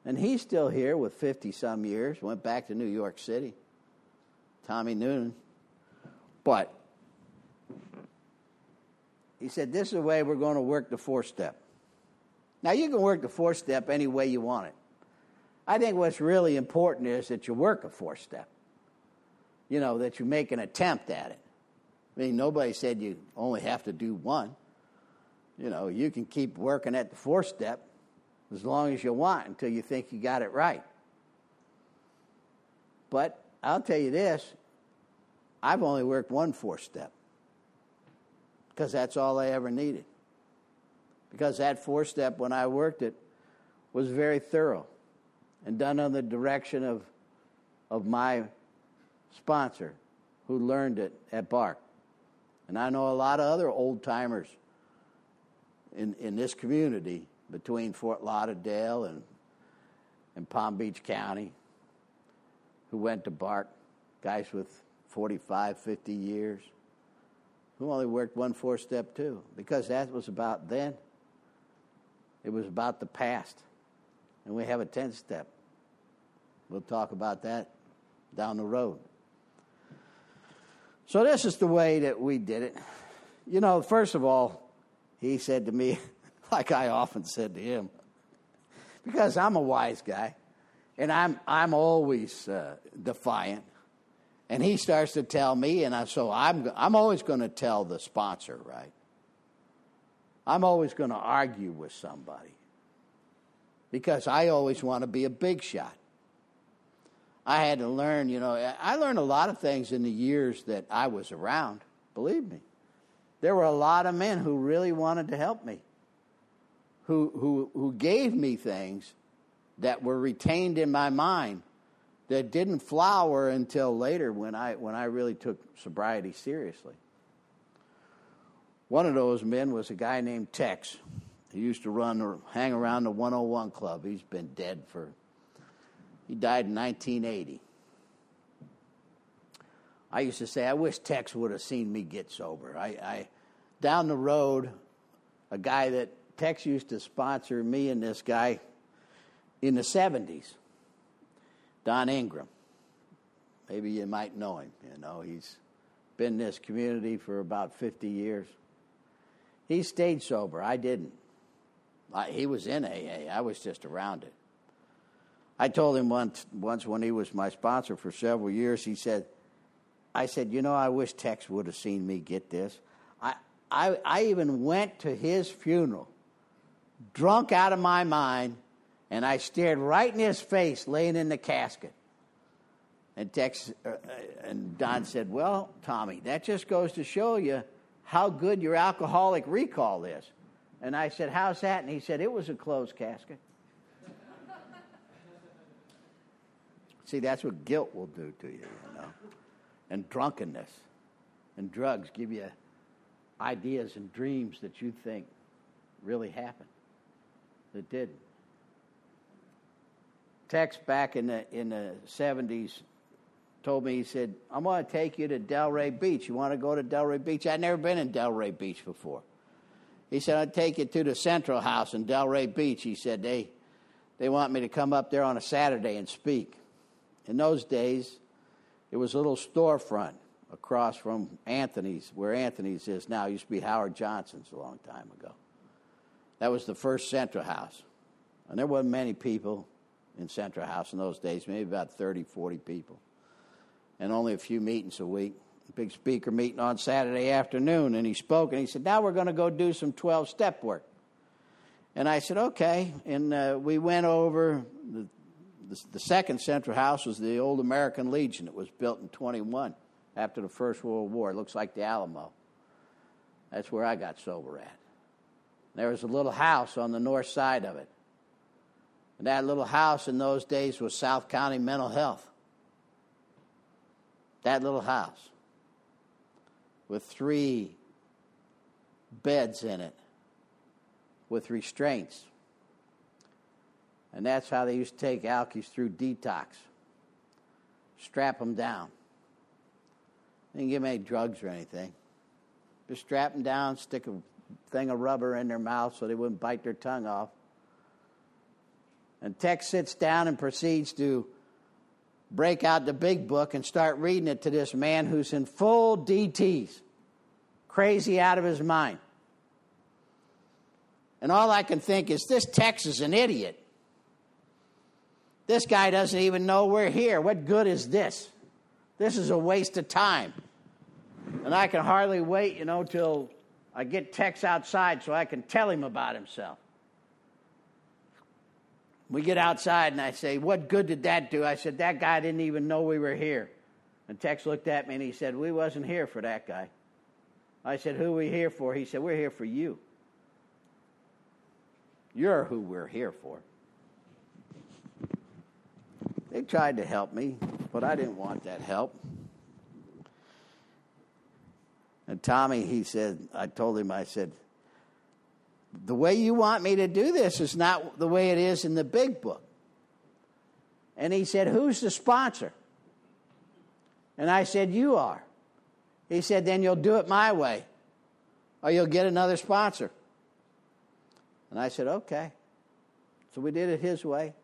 E: And he's still here with 50 some years. Went back to New York City. Tommy Noonan. But he said, This is the way we're going to work the four step. Now, you can work the four step any way you want it. I think what's really important is that you work a four step, you know, that you make an attempt at it. I mean, nobody said you only have to do one. You know, you can keep working at the four step as long as you want until you think you got it right. But I'll tell you this I've only worked one four step because that's all I ever needed. Because that four step, when I worked it, was very thorough and done under the direction of, of my sponsor who learned it at BARC. And I know a lot of other old timers in, in this community between Fort Lauderdale and, and Palm Beach County who went to BARC, guys with 45, 50 years who only worked one four step too, because that was about then. It was about the past. And we have a 10 step. We'll talk about that down the road. So this is the way that we did it. You know, first of all, he said to me, like I often said to him, because I'm a wise guy, and I'm I'm always uh, defiant. And he starts to tell me, and I, so I'm I'm always going to tell the sponsor, right? I'm always going to argue with somebody because I always want to be a big shot. I had to learn, you know, I learned a lot of things in the years that I was around, believe me. There were a lot of men who really wanted to help me, who, who, who gave me things that were retained in my mind that didn't flower until later when I, when I really took sobriety seriously. One of those men was a guy named Tex. He used to run or hang around the 101 Club. He's been dead for he died in 1980. I used to say, I wish Tex would have seen me get sober. I, I down the road, a guy that Tex used to sponsor me and this guy in the 70s, Don Ingram. Maybe you might know him. You know, he's been in this community for about 50 years. He stayed sober. I didn't. I, he was in AA. I was just around it. I told him once, once when he was my sponsor for several years, he said, I said, you know, I wish Tex would have seen me get this. I, I, I even went to his funeral, drunk out of my mind, and I stared right in his face, laying in the casket. And Tex uh, and Don said, "Well, Tommy, that just goes to show you how good your alcoholic recall is." And I said, "How's that?" And he said, "It was a closed casket." See, that's what guilt will do to you, you know. And drunkenness and drugs give you ideas and dreams that you think really happened that didn't. Tex back in the in the seventies told me he said, I'm gonna take you to Delray Beach. You wanna go to Delray Beach? I'd never been in Delray Beach before. He said, I'd take you to the Central House in Delray Beach. He said, they they want me to come up there on a Saturday and speak. In those days, it was a little storefront across from Anthony's, where Anthony's is now. It used to be Howard Johnson's a long time ago. That was the first Central House. And there wasn't many people in Central House in those days, maybe about 30, 40 people. And only a few meetings a week. Big speaker meeting on Saturday afternoon, and he spoke and he said, Now we're going to go do some 12 step work. And I said, Okay. And uh, we went over the the, the second central house was the old American Legion. It was built in 21 after the First World War. It looks like the Alamo. That's where I got sober at. There was a little house on the north side of it. And that little house in those days was South County Mental Health. That little house with three beds in it with restraints. And that's how they used to take alkies through detox. Strap them down. They didn't give them any drugs or anything. Just strap them down, stick a thing of rubber in their mouth so they wouldn't bite their tongue off. And Tex sits down and proceeds to break out the big book and start reading it to this man who's in full DTs, crazy out of his mind. And all I can think is this Tex is an idiot. This guy doesn't even know we're here. What good is this? This is a waste of time. And I can hardly wait, you know, till I get Tex outside so I can tell him about himself. We get outside and I say, What good did that do? I said, That guy didn't even know we were here. And Tex looked at me and he said, We wasn't here for that guy. I said, Who are we here for? He said, We're here for you. You're who we're here for. They tried to help me, but I didn't want that help. And Tommy, he said, I told him, I said, the way you want me to do this is not the way it is in the big book. And he said, Who's the sponsor? And I said, You are. He said, Then you'll do it my way, or you'll get another sponsor. And I said, Okay. So we did it his way.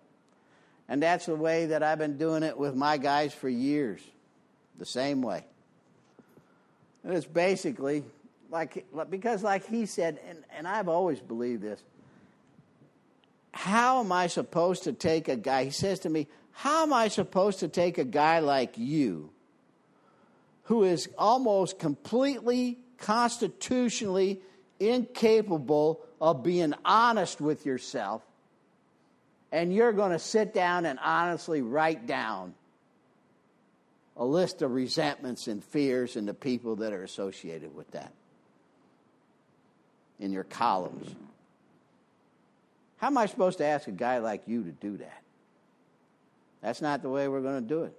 E: And that's the way that I've been doing it with my guys for years. The same way. And it's basically like, because, like he said, and, and I've always believed this how am I supposed to take a guy? He says to me, How am I supposed to take a guy like you, who is almost completely constitutionally incapable of being honest with yourself, and you're going to sit down and honestly write down a list of resentments and fears and the people that are associated with that in your columns. How am I supposed to ask a guy like you to do that? That's not the way we're going to do it.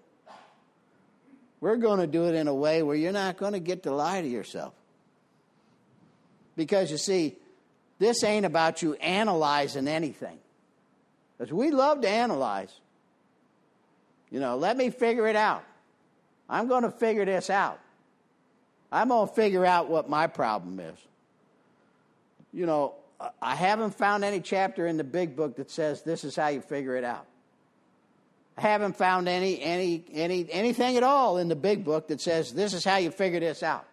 E: We're going to do it in a way where you're not going to get to lie to yourself. Because you see, this ain't about you analyzing anything. Because we love to analyze. You know, let me figure it out. I'm going to figure this out. I'm going to figure out what my problem is. You know, I haven't found any chapter in the big book that says this is how you figure it out. I haven't found any, any, any, anything at all in the big book that says this is how you figure this out.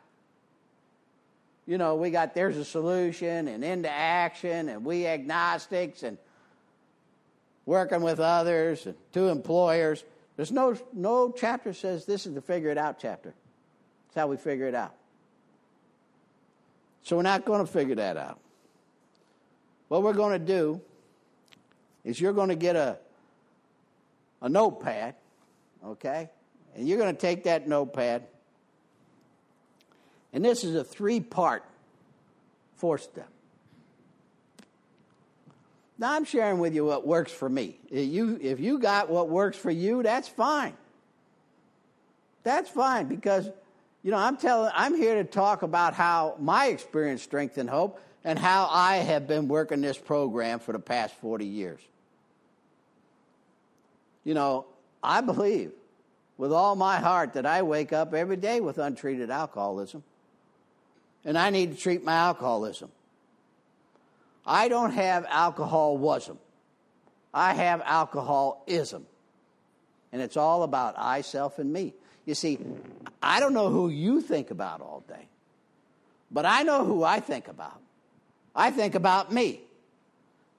E: You know, we got there's a solution and into action and we agnostics and working with others and to employers. There's no, no chapter says this is the figure it out chapter. It's how we figure it out. So we're not going to figure that out. What we're going to do is you're going to get a, a notepad, okay? And you're going to take that notepad, and this is a three part four step. Now, I'm sharing with you what works for me. If you, if you got what works for you, that's fine. That's fine because, you know, I'm telling, I'm here to talk about how my experience, strength, and hope and how I have been working this program for the past 40 years. You know, I believe with all my heart that I wake up every day with untreated alcoholism, and I need to treat my alcoholism. I don't have alcoholism. I have alcoholism. And it's all about I, self, and me. You see, I don't know who you think about all day, but I know who I think about. I think about me.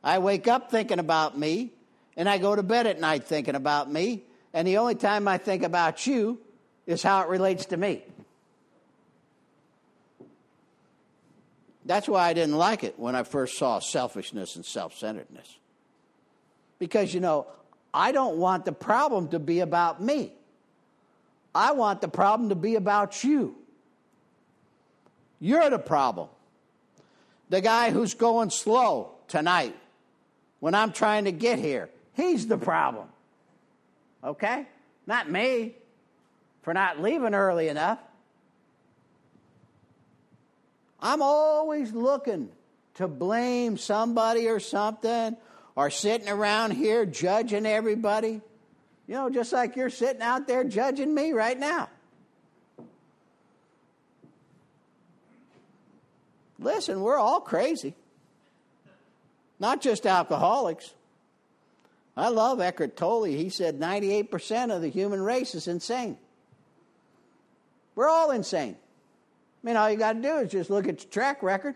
E: I wake up thinking about me, and I go to bed at night thinking about me, and the only time I think about you is how it relates to me. That's why I didn't like it when I first saw selfishness and self centeredness. Because, you know, I don't want the problem to be about me. I want the problem to be about you. You're the problem the guy who's going slow tonight when I'm trying to get here. He's the problem. Okay? Not me for not leaving early enough. I'm always looking to blame somebody or something or sitting around here judging everybody. You know, just like you're sitting out there judging me right now. Listen, we're all crazy. Not just alcoholics. I love Eckhart Tolle. He said 98% of the human race is insane. We're all insane. I mean, all you got to do is just look at your track record.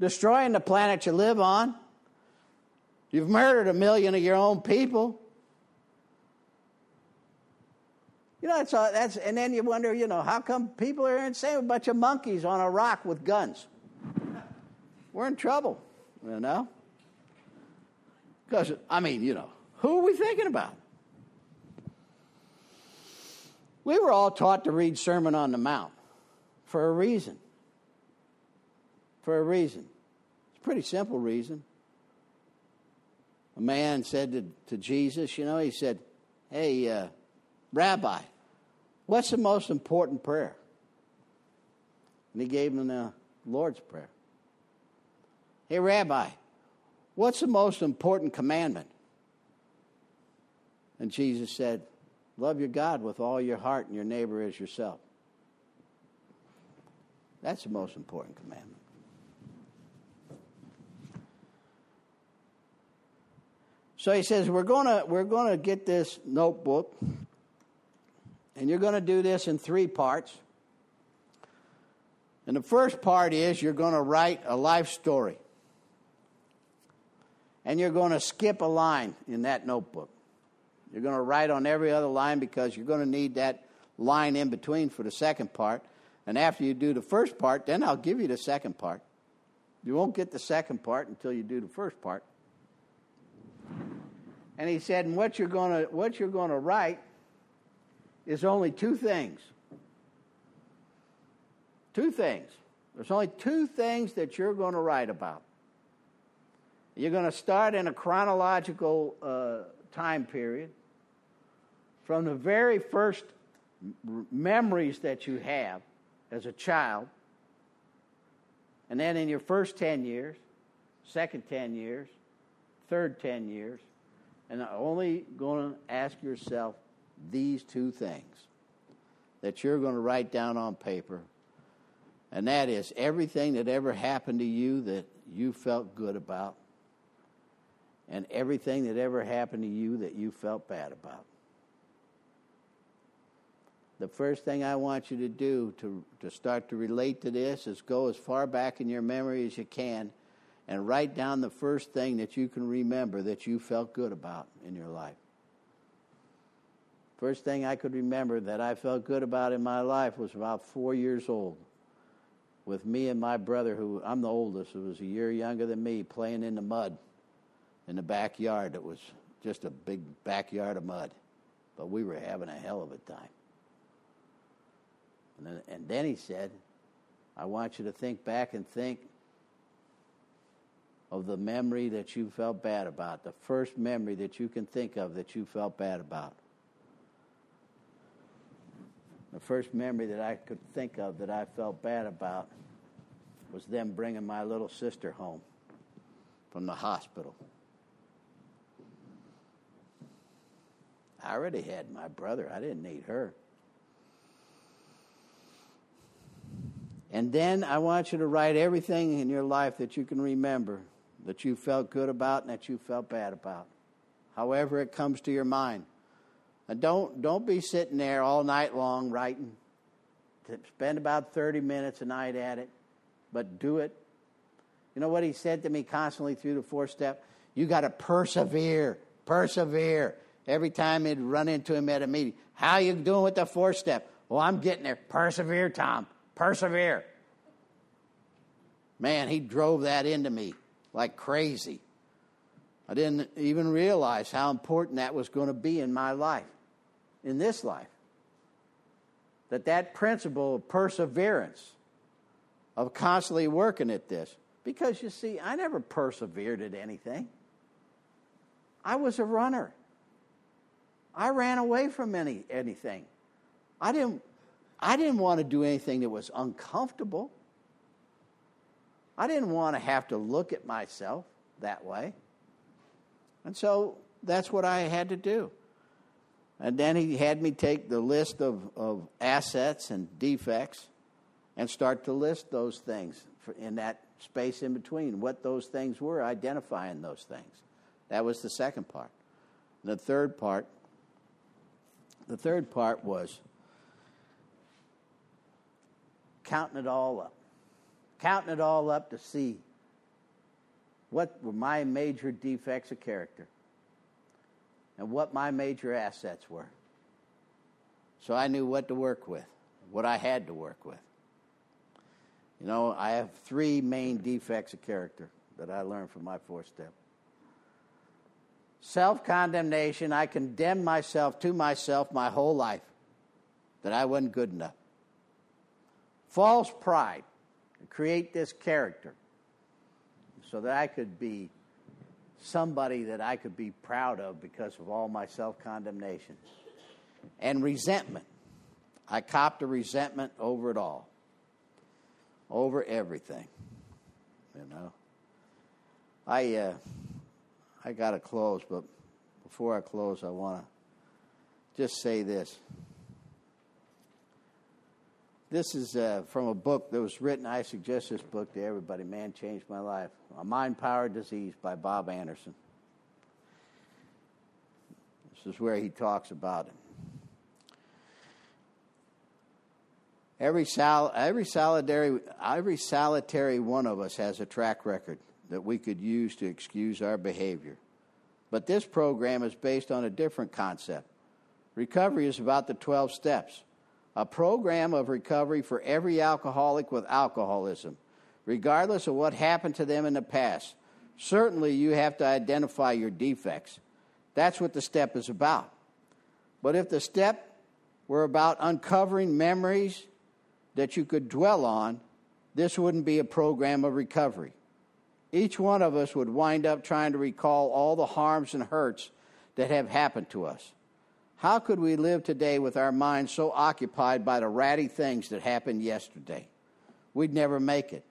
E: Destroying the planet you live on. You've murdered a million of your own people. You know, that's, all, that's, and then you wonder, you know, how come people are insane? A bunch of monkeys on a rock with guns. We're in trouble, you know? Because, I mean, you know, who are we thinking about? We were all taught to read Sermon on the Mount for a reason. For a reason. It's a pretty simple reason. A man said to, to Jesus, you know, he said, Hey, uh, Rabbi, What's the most important prayer? And he gave him the Lord's Prayer. Hey, Rabbi, what's the most important commandment? And Jesus said, Love your God with all your heart and your neighbor as yourself. That's the most important commandment. So he says, We're going to we're to get this notebook, and you're going to do this in three parts. And the first part is you're going to write a life story. And you're going to skip a line in that notebook. You're going to write on every other line because you're going to need that line in between for the second part. And after you do the first part, then I'll give you the second part. You won't get the second part until you do the first part. And he said, and what you're going to what you're going to write is only two things. Two things. There's only two things that you're going to write about. You're going to start in a chronological uh, time period from the very first memories that you have as a child, and then in your first 10 years, second 10 years, third 10 years, and only going to ask yourself these two things that you're going to write down on paper. And that is everything that ever happened to you that you felt good about, and everything that ever happened to you that you felt bad about. The first thing I want you to do to, to start to relate to this is go as far back in your memory as you can and write down the first thing that you can remember that you felt good about in your life. First thing I could remember that I felt good about in my life was about four years old with me and my brother, who I'm the oldest, who was a year younger than me, playing in the mud in the backyard. It was just a big backyard of mud, but we were having a hell of a time. And then, and then he said, I want you to think back and think of the memory that you felt bad about, the first memory that you can think of that you felt bad about. The first memory that I could think of that I felt bad about was them bringing my little sister home from the hospital. I already had my brother, I didn't need her. And then I want you to write everything in your life that you can remember that you felt good about and that you felt bad about. However it comes to your mind. And don't don't be sitting there all night long writing. Spend about 30 minutes a night at it, but do it. You know what he said to me constantly through the four step? You got to persevere, persevere. Every time he'd run into him at a meeting, how you doing with the four step? Well, I'm getting there. Persevere, Tom. Persevere. Man, he drove that into me like crazy. I didn't even realize how important that was going to be in my life, in this life. That that principle of perseverance, of constantly working at this, because you see, I never persevered at anything. I was a runner. I ran away from any anything. I didn't I didn't want to do anything that was uncomfortable. I didn't want to have to look at myself that way. And so that's what I had to do. And then he had me take the list of, of assets and defects and start to list those things in that space in between, what those things were, identifying those things. That was the second part. The third part, the third part was counting it all up. Counting it all up to see what were my major defects of character and what my major assets were. So I knew what to work with, what I had to work with. You know, I have three main defects of character that I learned from my fourth step. Self condemnation, I condemned myself to myself my whole life that I wasn't good enough false pride create this character so that I could be somebody that I could be proud of because of all my self condemnation. And resentment. I copped a resentment over it all, over everything. You know, I uh, I got to close, but before I close, I want to just say this. This is uh, from a book that was written. I suggest this book to everybody. Man changed my life. A Mind Power Disease by Bob Anderson. This is where he talks about it. Every, sal- every, solitary, every solitary one of us has a track record that we could use to excuse our behavior. But this program is based on a different concept. Recovery is about the 12 steps, a program of recovery for every alcoholic with alcoholism, regardless of what happened to them in the past. Certainly, you have to identify your defects. That's what the step is about. But if the step were about uncovering memories that you could dwell on, this wouldn't be a program of recovery. Each one of us would wind up trying to recall all the harms and hurts that have happened to us. How could we live today with our minds so occupied by the ratty things that happened yesterday? We'd never make it.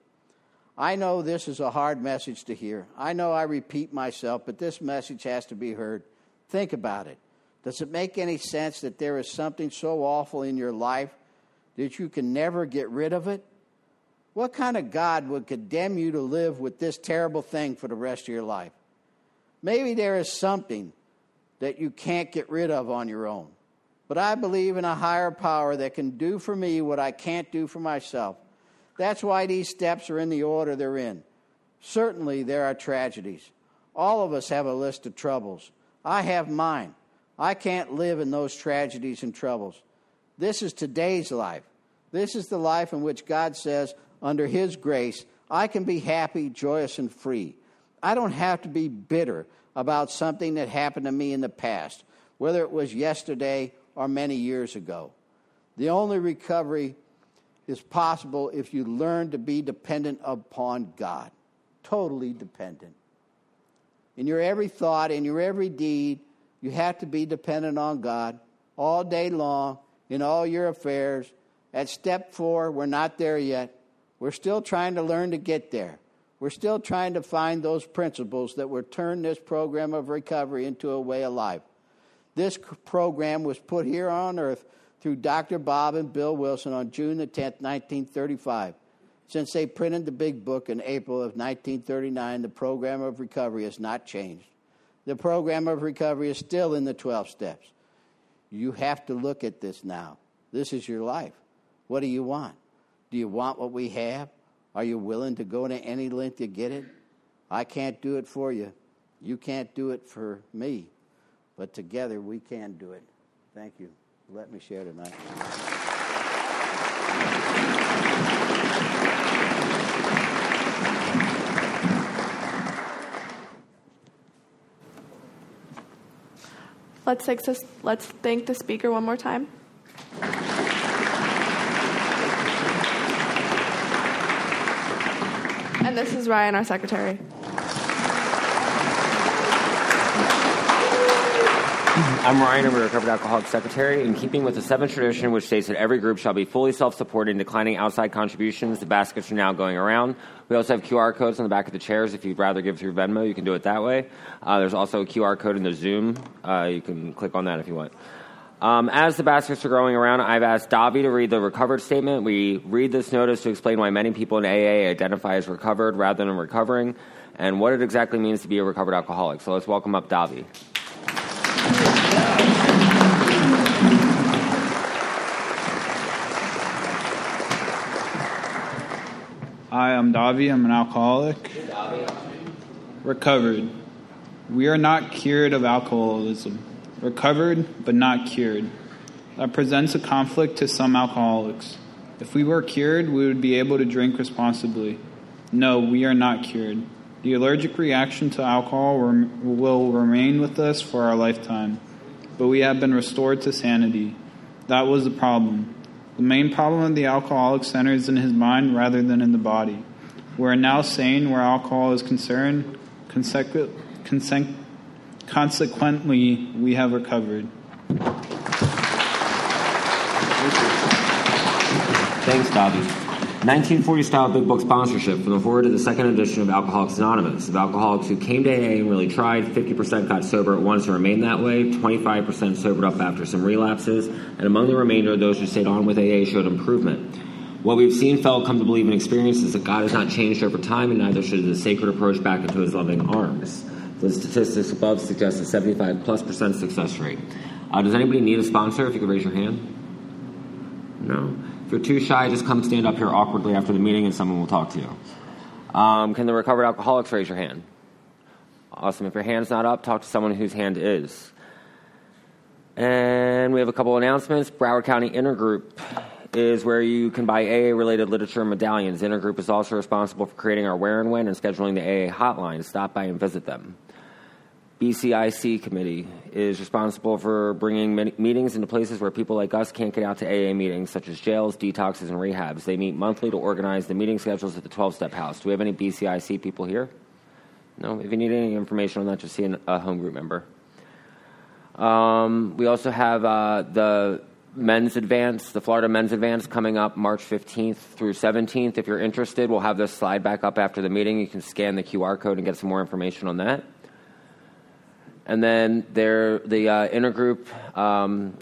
E: I know this is a hard message to hear. I know I repeat myself, but this message has to be heard. Think about it. Does it make any sense that there is something so awful in your life that you can never get rid of it? What kind of God would condemn you to live with this terrible thing for the rest of your life? Maybe there is something that you can't get rid of on your own. But I believe in a higher power that can do for me what I can't do for myself. That's why these steps are in the order they're in. Certainly, there are tragedies. All of us have a list of troubles. I have mine. I can't live in those tragedies and troubles. This is today's life. This is the life in which God says, under His grace, I can be happy, joyous, and free. I don't have to be bitter about something that happened to me in the past, whether it was yesterday or many years ago. The only recovery is possible if you learn to be dependent upon God, totally dependent. In your every thought, in your every deed, you have to be dependent on God all day long in all your affairs. At step four, we're not there yet. We're still trying to learn to get there. We're still trying to find those principles that will turn this program of recovery into a way of life. This program was put here on earth through Dr. Bob and Bill Wilson on June the 10th, 1935. Since they printed the big book in April of 1939, the program of recovery has not changed. The program of recovery is still in the 12 steps. You have to look at this now. This is your life. What do you want? Do you want what we have? Are you willing to go to any length to get it? I can't do it for you. You can't do it for me. But together we can do it. Thank you. Let me share tonight.
B: Let's, let's thank the speaker one more time. And this is Ryan, our secretary.
F: I'm Ryan, I'm a recovered alcoholic secretary. In keeping with the seventh tradition, which states that every group shall be fully self-supporting, declining outside contributions, the baskets are now going around. We also have QR codes on the back of the chairs. If you'd rather give through Venmo, you can do it that way. Uh, there's also a QR code in the Zoom. Uh, you can click on that if you want. Um, as the baskets are going around, I've asked Davi to read the recovered statement. We read this notice to explain why many people in AA identify as recovered rather than recovering, and what it exactly means to be a recovered alcoholic. So let's welcome up Davi.
G: Hi, I'm Davi. I'm an alcoholic. Recovered. We are not cured of alcoholism. Recovered, but not cured. That presents a conflict to some alcoholics. If we were cured, we would be able to drink responsibly. No, we are not cured. The allergic reaction to alcohol will remain with us for our lifetime, but we have been restored to sanity. That was the problem. The main problem of the alcoholic centers in his mind rather than in the body. We are now sane where alcohol is concerned. Consecu- conse- consequently, we have recovered.
F: Thanks, Davi. 1940 style big book sponsorship from the foreword to the second edition of Alcoholics Anonymous. Of alcoholics who came to AA and really tried, 50% got sober at once and remained that way, 25% sobered up after some relapses, and among the remainder, those who stayed on with AA showed improvement. What we've seen, felt, come to believe, and experienced is that God has not changed over time, and neither should the sacred approach back into his loving arms. The statistics above suggest a 75 plus percent success rate. Uh, does anybody need a sponsor? If you could raise your hand. No. If you're too shy, just come stand up here awkwardly after the meeting and someone will talk to you. Um, can the recovered alcoholics raise your hand? Awesome. If your hand's not up, talk to someone whose hand is. And we have a couple announcements. Broward County Intergroup is where you can buy AA related literature and medallions. Intergroup is also responsible for creating our Where and When and scheduling the AA hotline. Stop by and visit them. BCIC committee is responsible for bringing meetings into places where people like us can't get out to AA meetings, such as jails, detoxes, and rehabs. They meet monthly to organize the meeting schedules at the 12 step house. Do we have any BCIC people here? No? If you need any information on that, just see a home group member. Um, we also have uh, the men's advance, the Florida men's advance coming up March 15th through 17th. If you're interested, we'll have this slide back up after the meeting. You can scan the QR code and get some more information on that. And then the uh, intergroup um,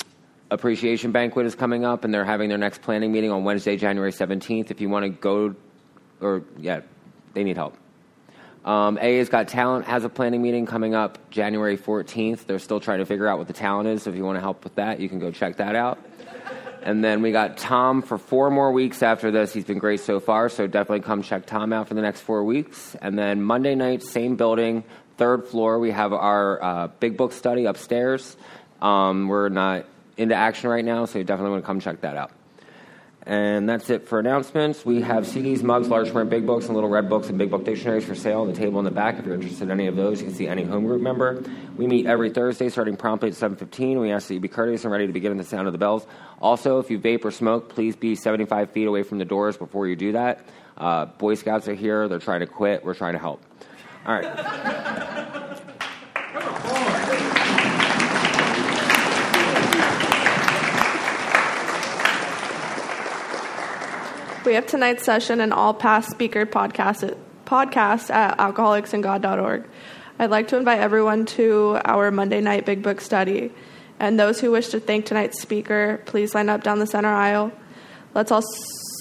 F: appreciation banquet is coming up, and they're having their next planning meeting on Wednesday, January 17th. If you want to go, or yeah, they need help. Um, AA's Got Talent has a planning meeting coming up January 14th. They're still trying to figure out what the talent is. So if you want to help with that, you can go check that out. And then we got Tom for four more weeks after this. He's been great so far, so definitely come check Tom out for the next four weeks. And then Monday night, same building, third floor, we have our uh, big book study upstairs. Um, we're not into action right now, so you definitely want to come check that out. And that's it for announcements. We have CDs, mugs, large print big books, and little red books and big book dictionaries for sale on the table in the back. If you're interested in any of those, you can see any home group member. We meet every Thursday starting promptly at 7.15. We ask that you be courteous and ready to begin at the sound of the bells. Also, if you vape or smoke, please be 75 feet away from the doors before you do that. Uh, Boy Scouts are here. They're trying to quit. We're trying to help. All right.
A: We have tonight's session and all past speaker podcasts, podcasts at alcoholicsandgod.org. I'd like to invite everyone to our Monday night Big Book study. And those who wish to thank tonight's speaker, please line up down the center aisle. Let's all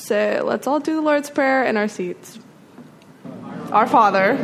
A: say, let's all do the Lord's Prayer in our seats. Our Father.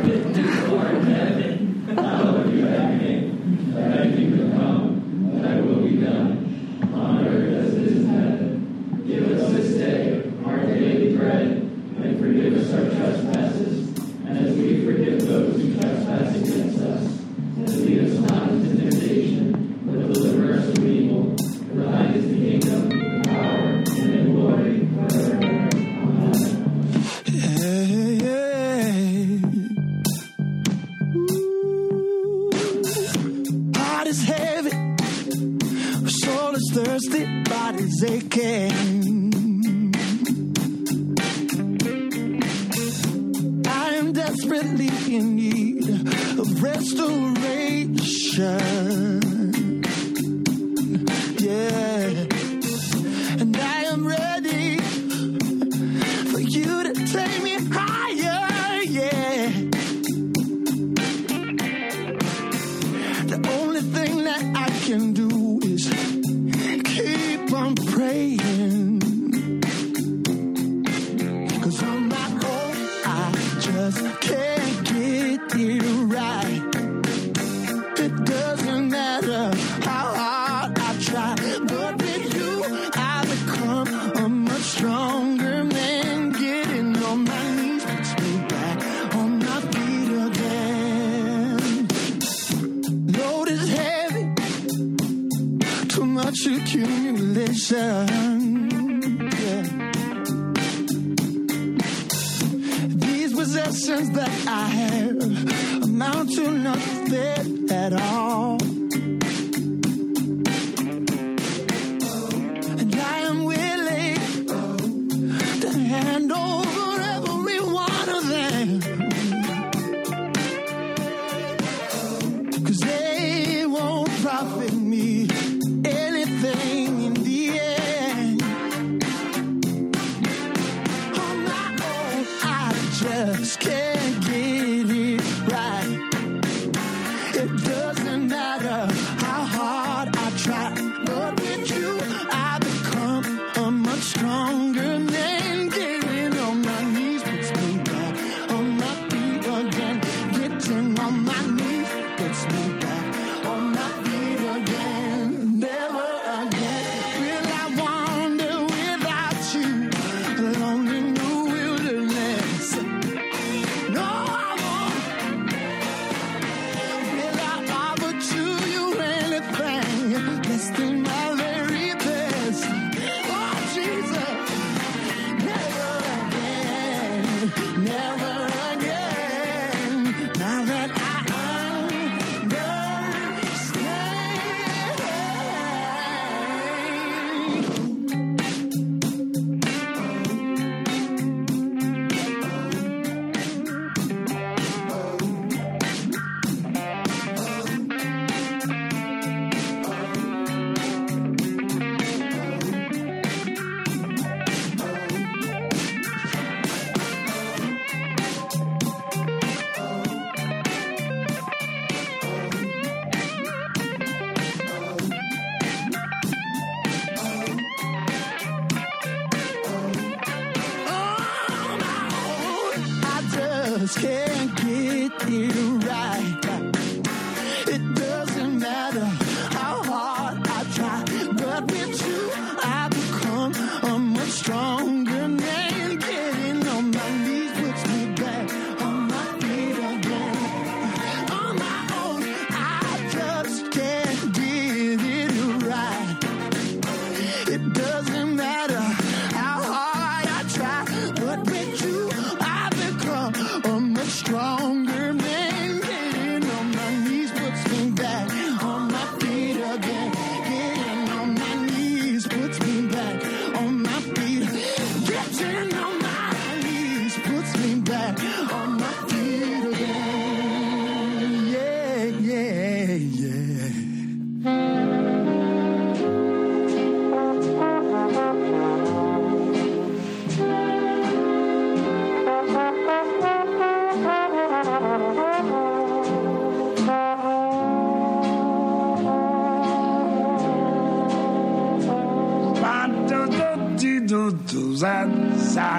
A: za, za,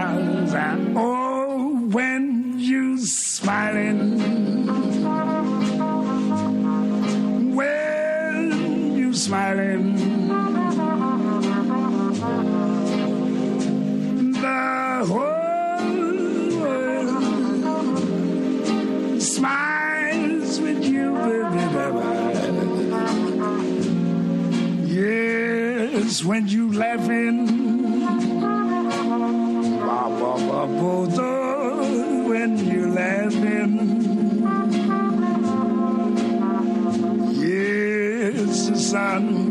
A: za.
H: Oh, when you smiling, when you smiling, the whole world smiles with you, baby, baby. Yes, when you laughing. sun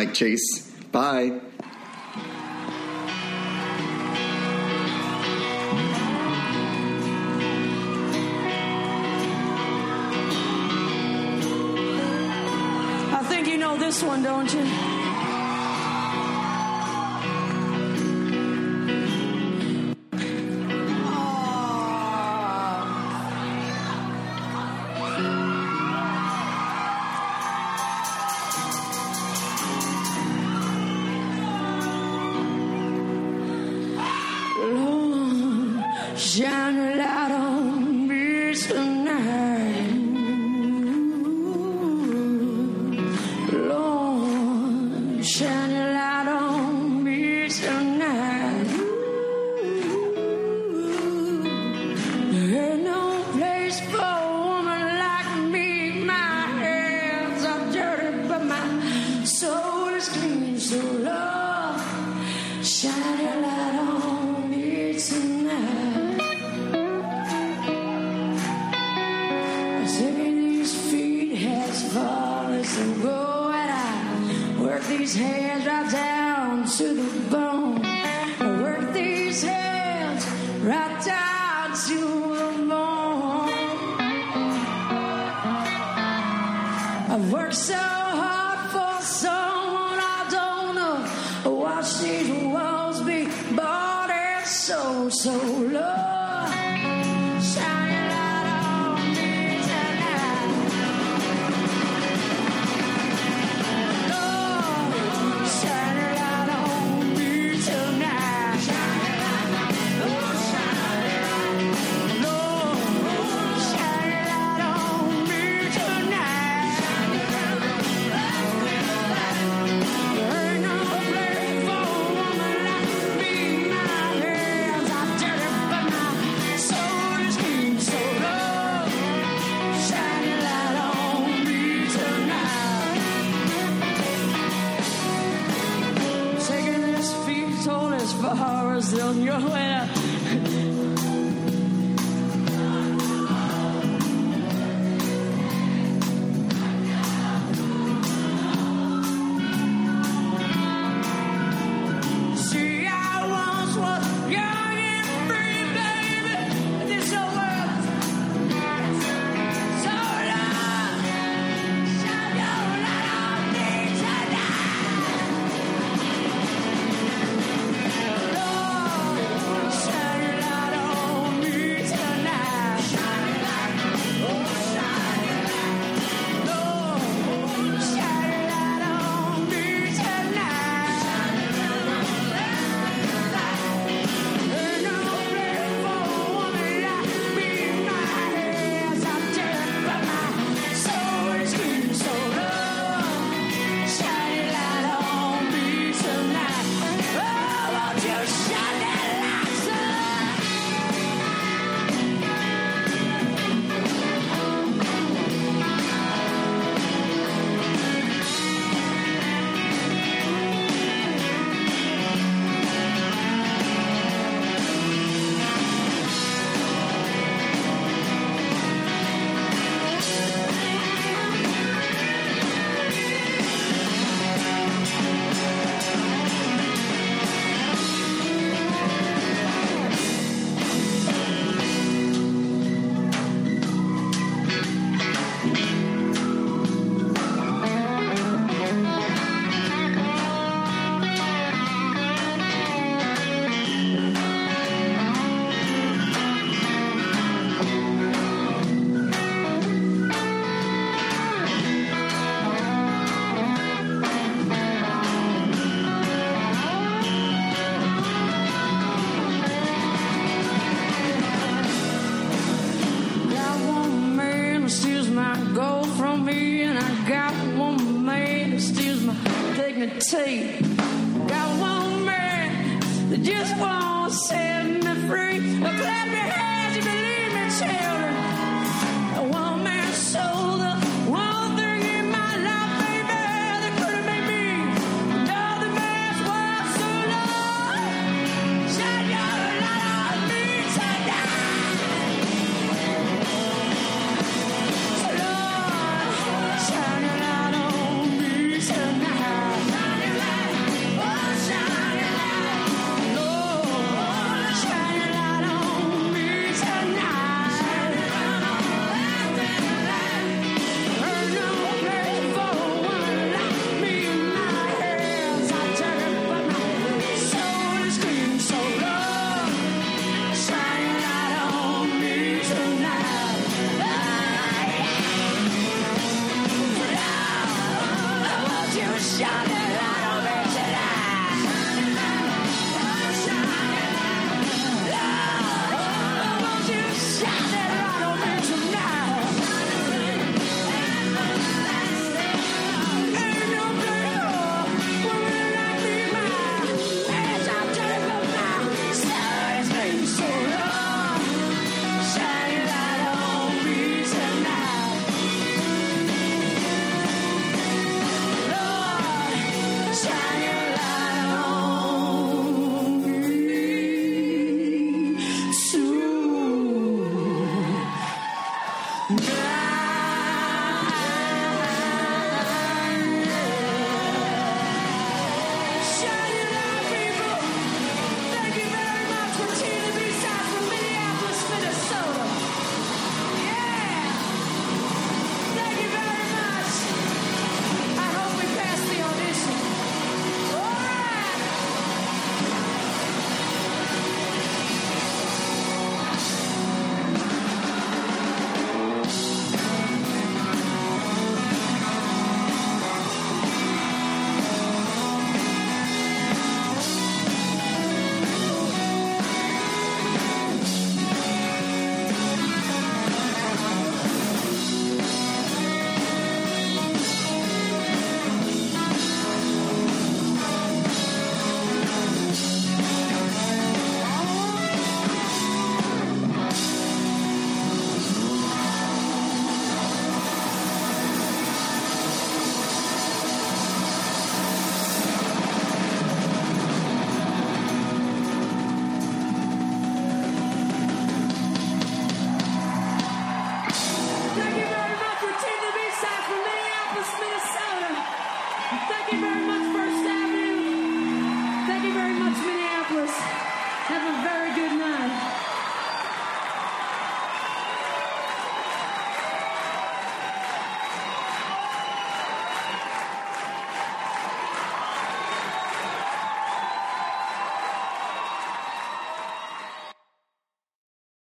I: Mike Chase. Bye.
J: I think you know this one, don't you?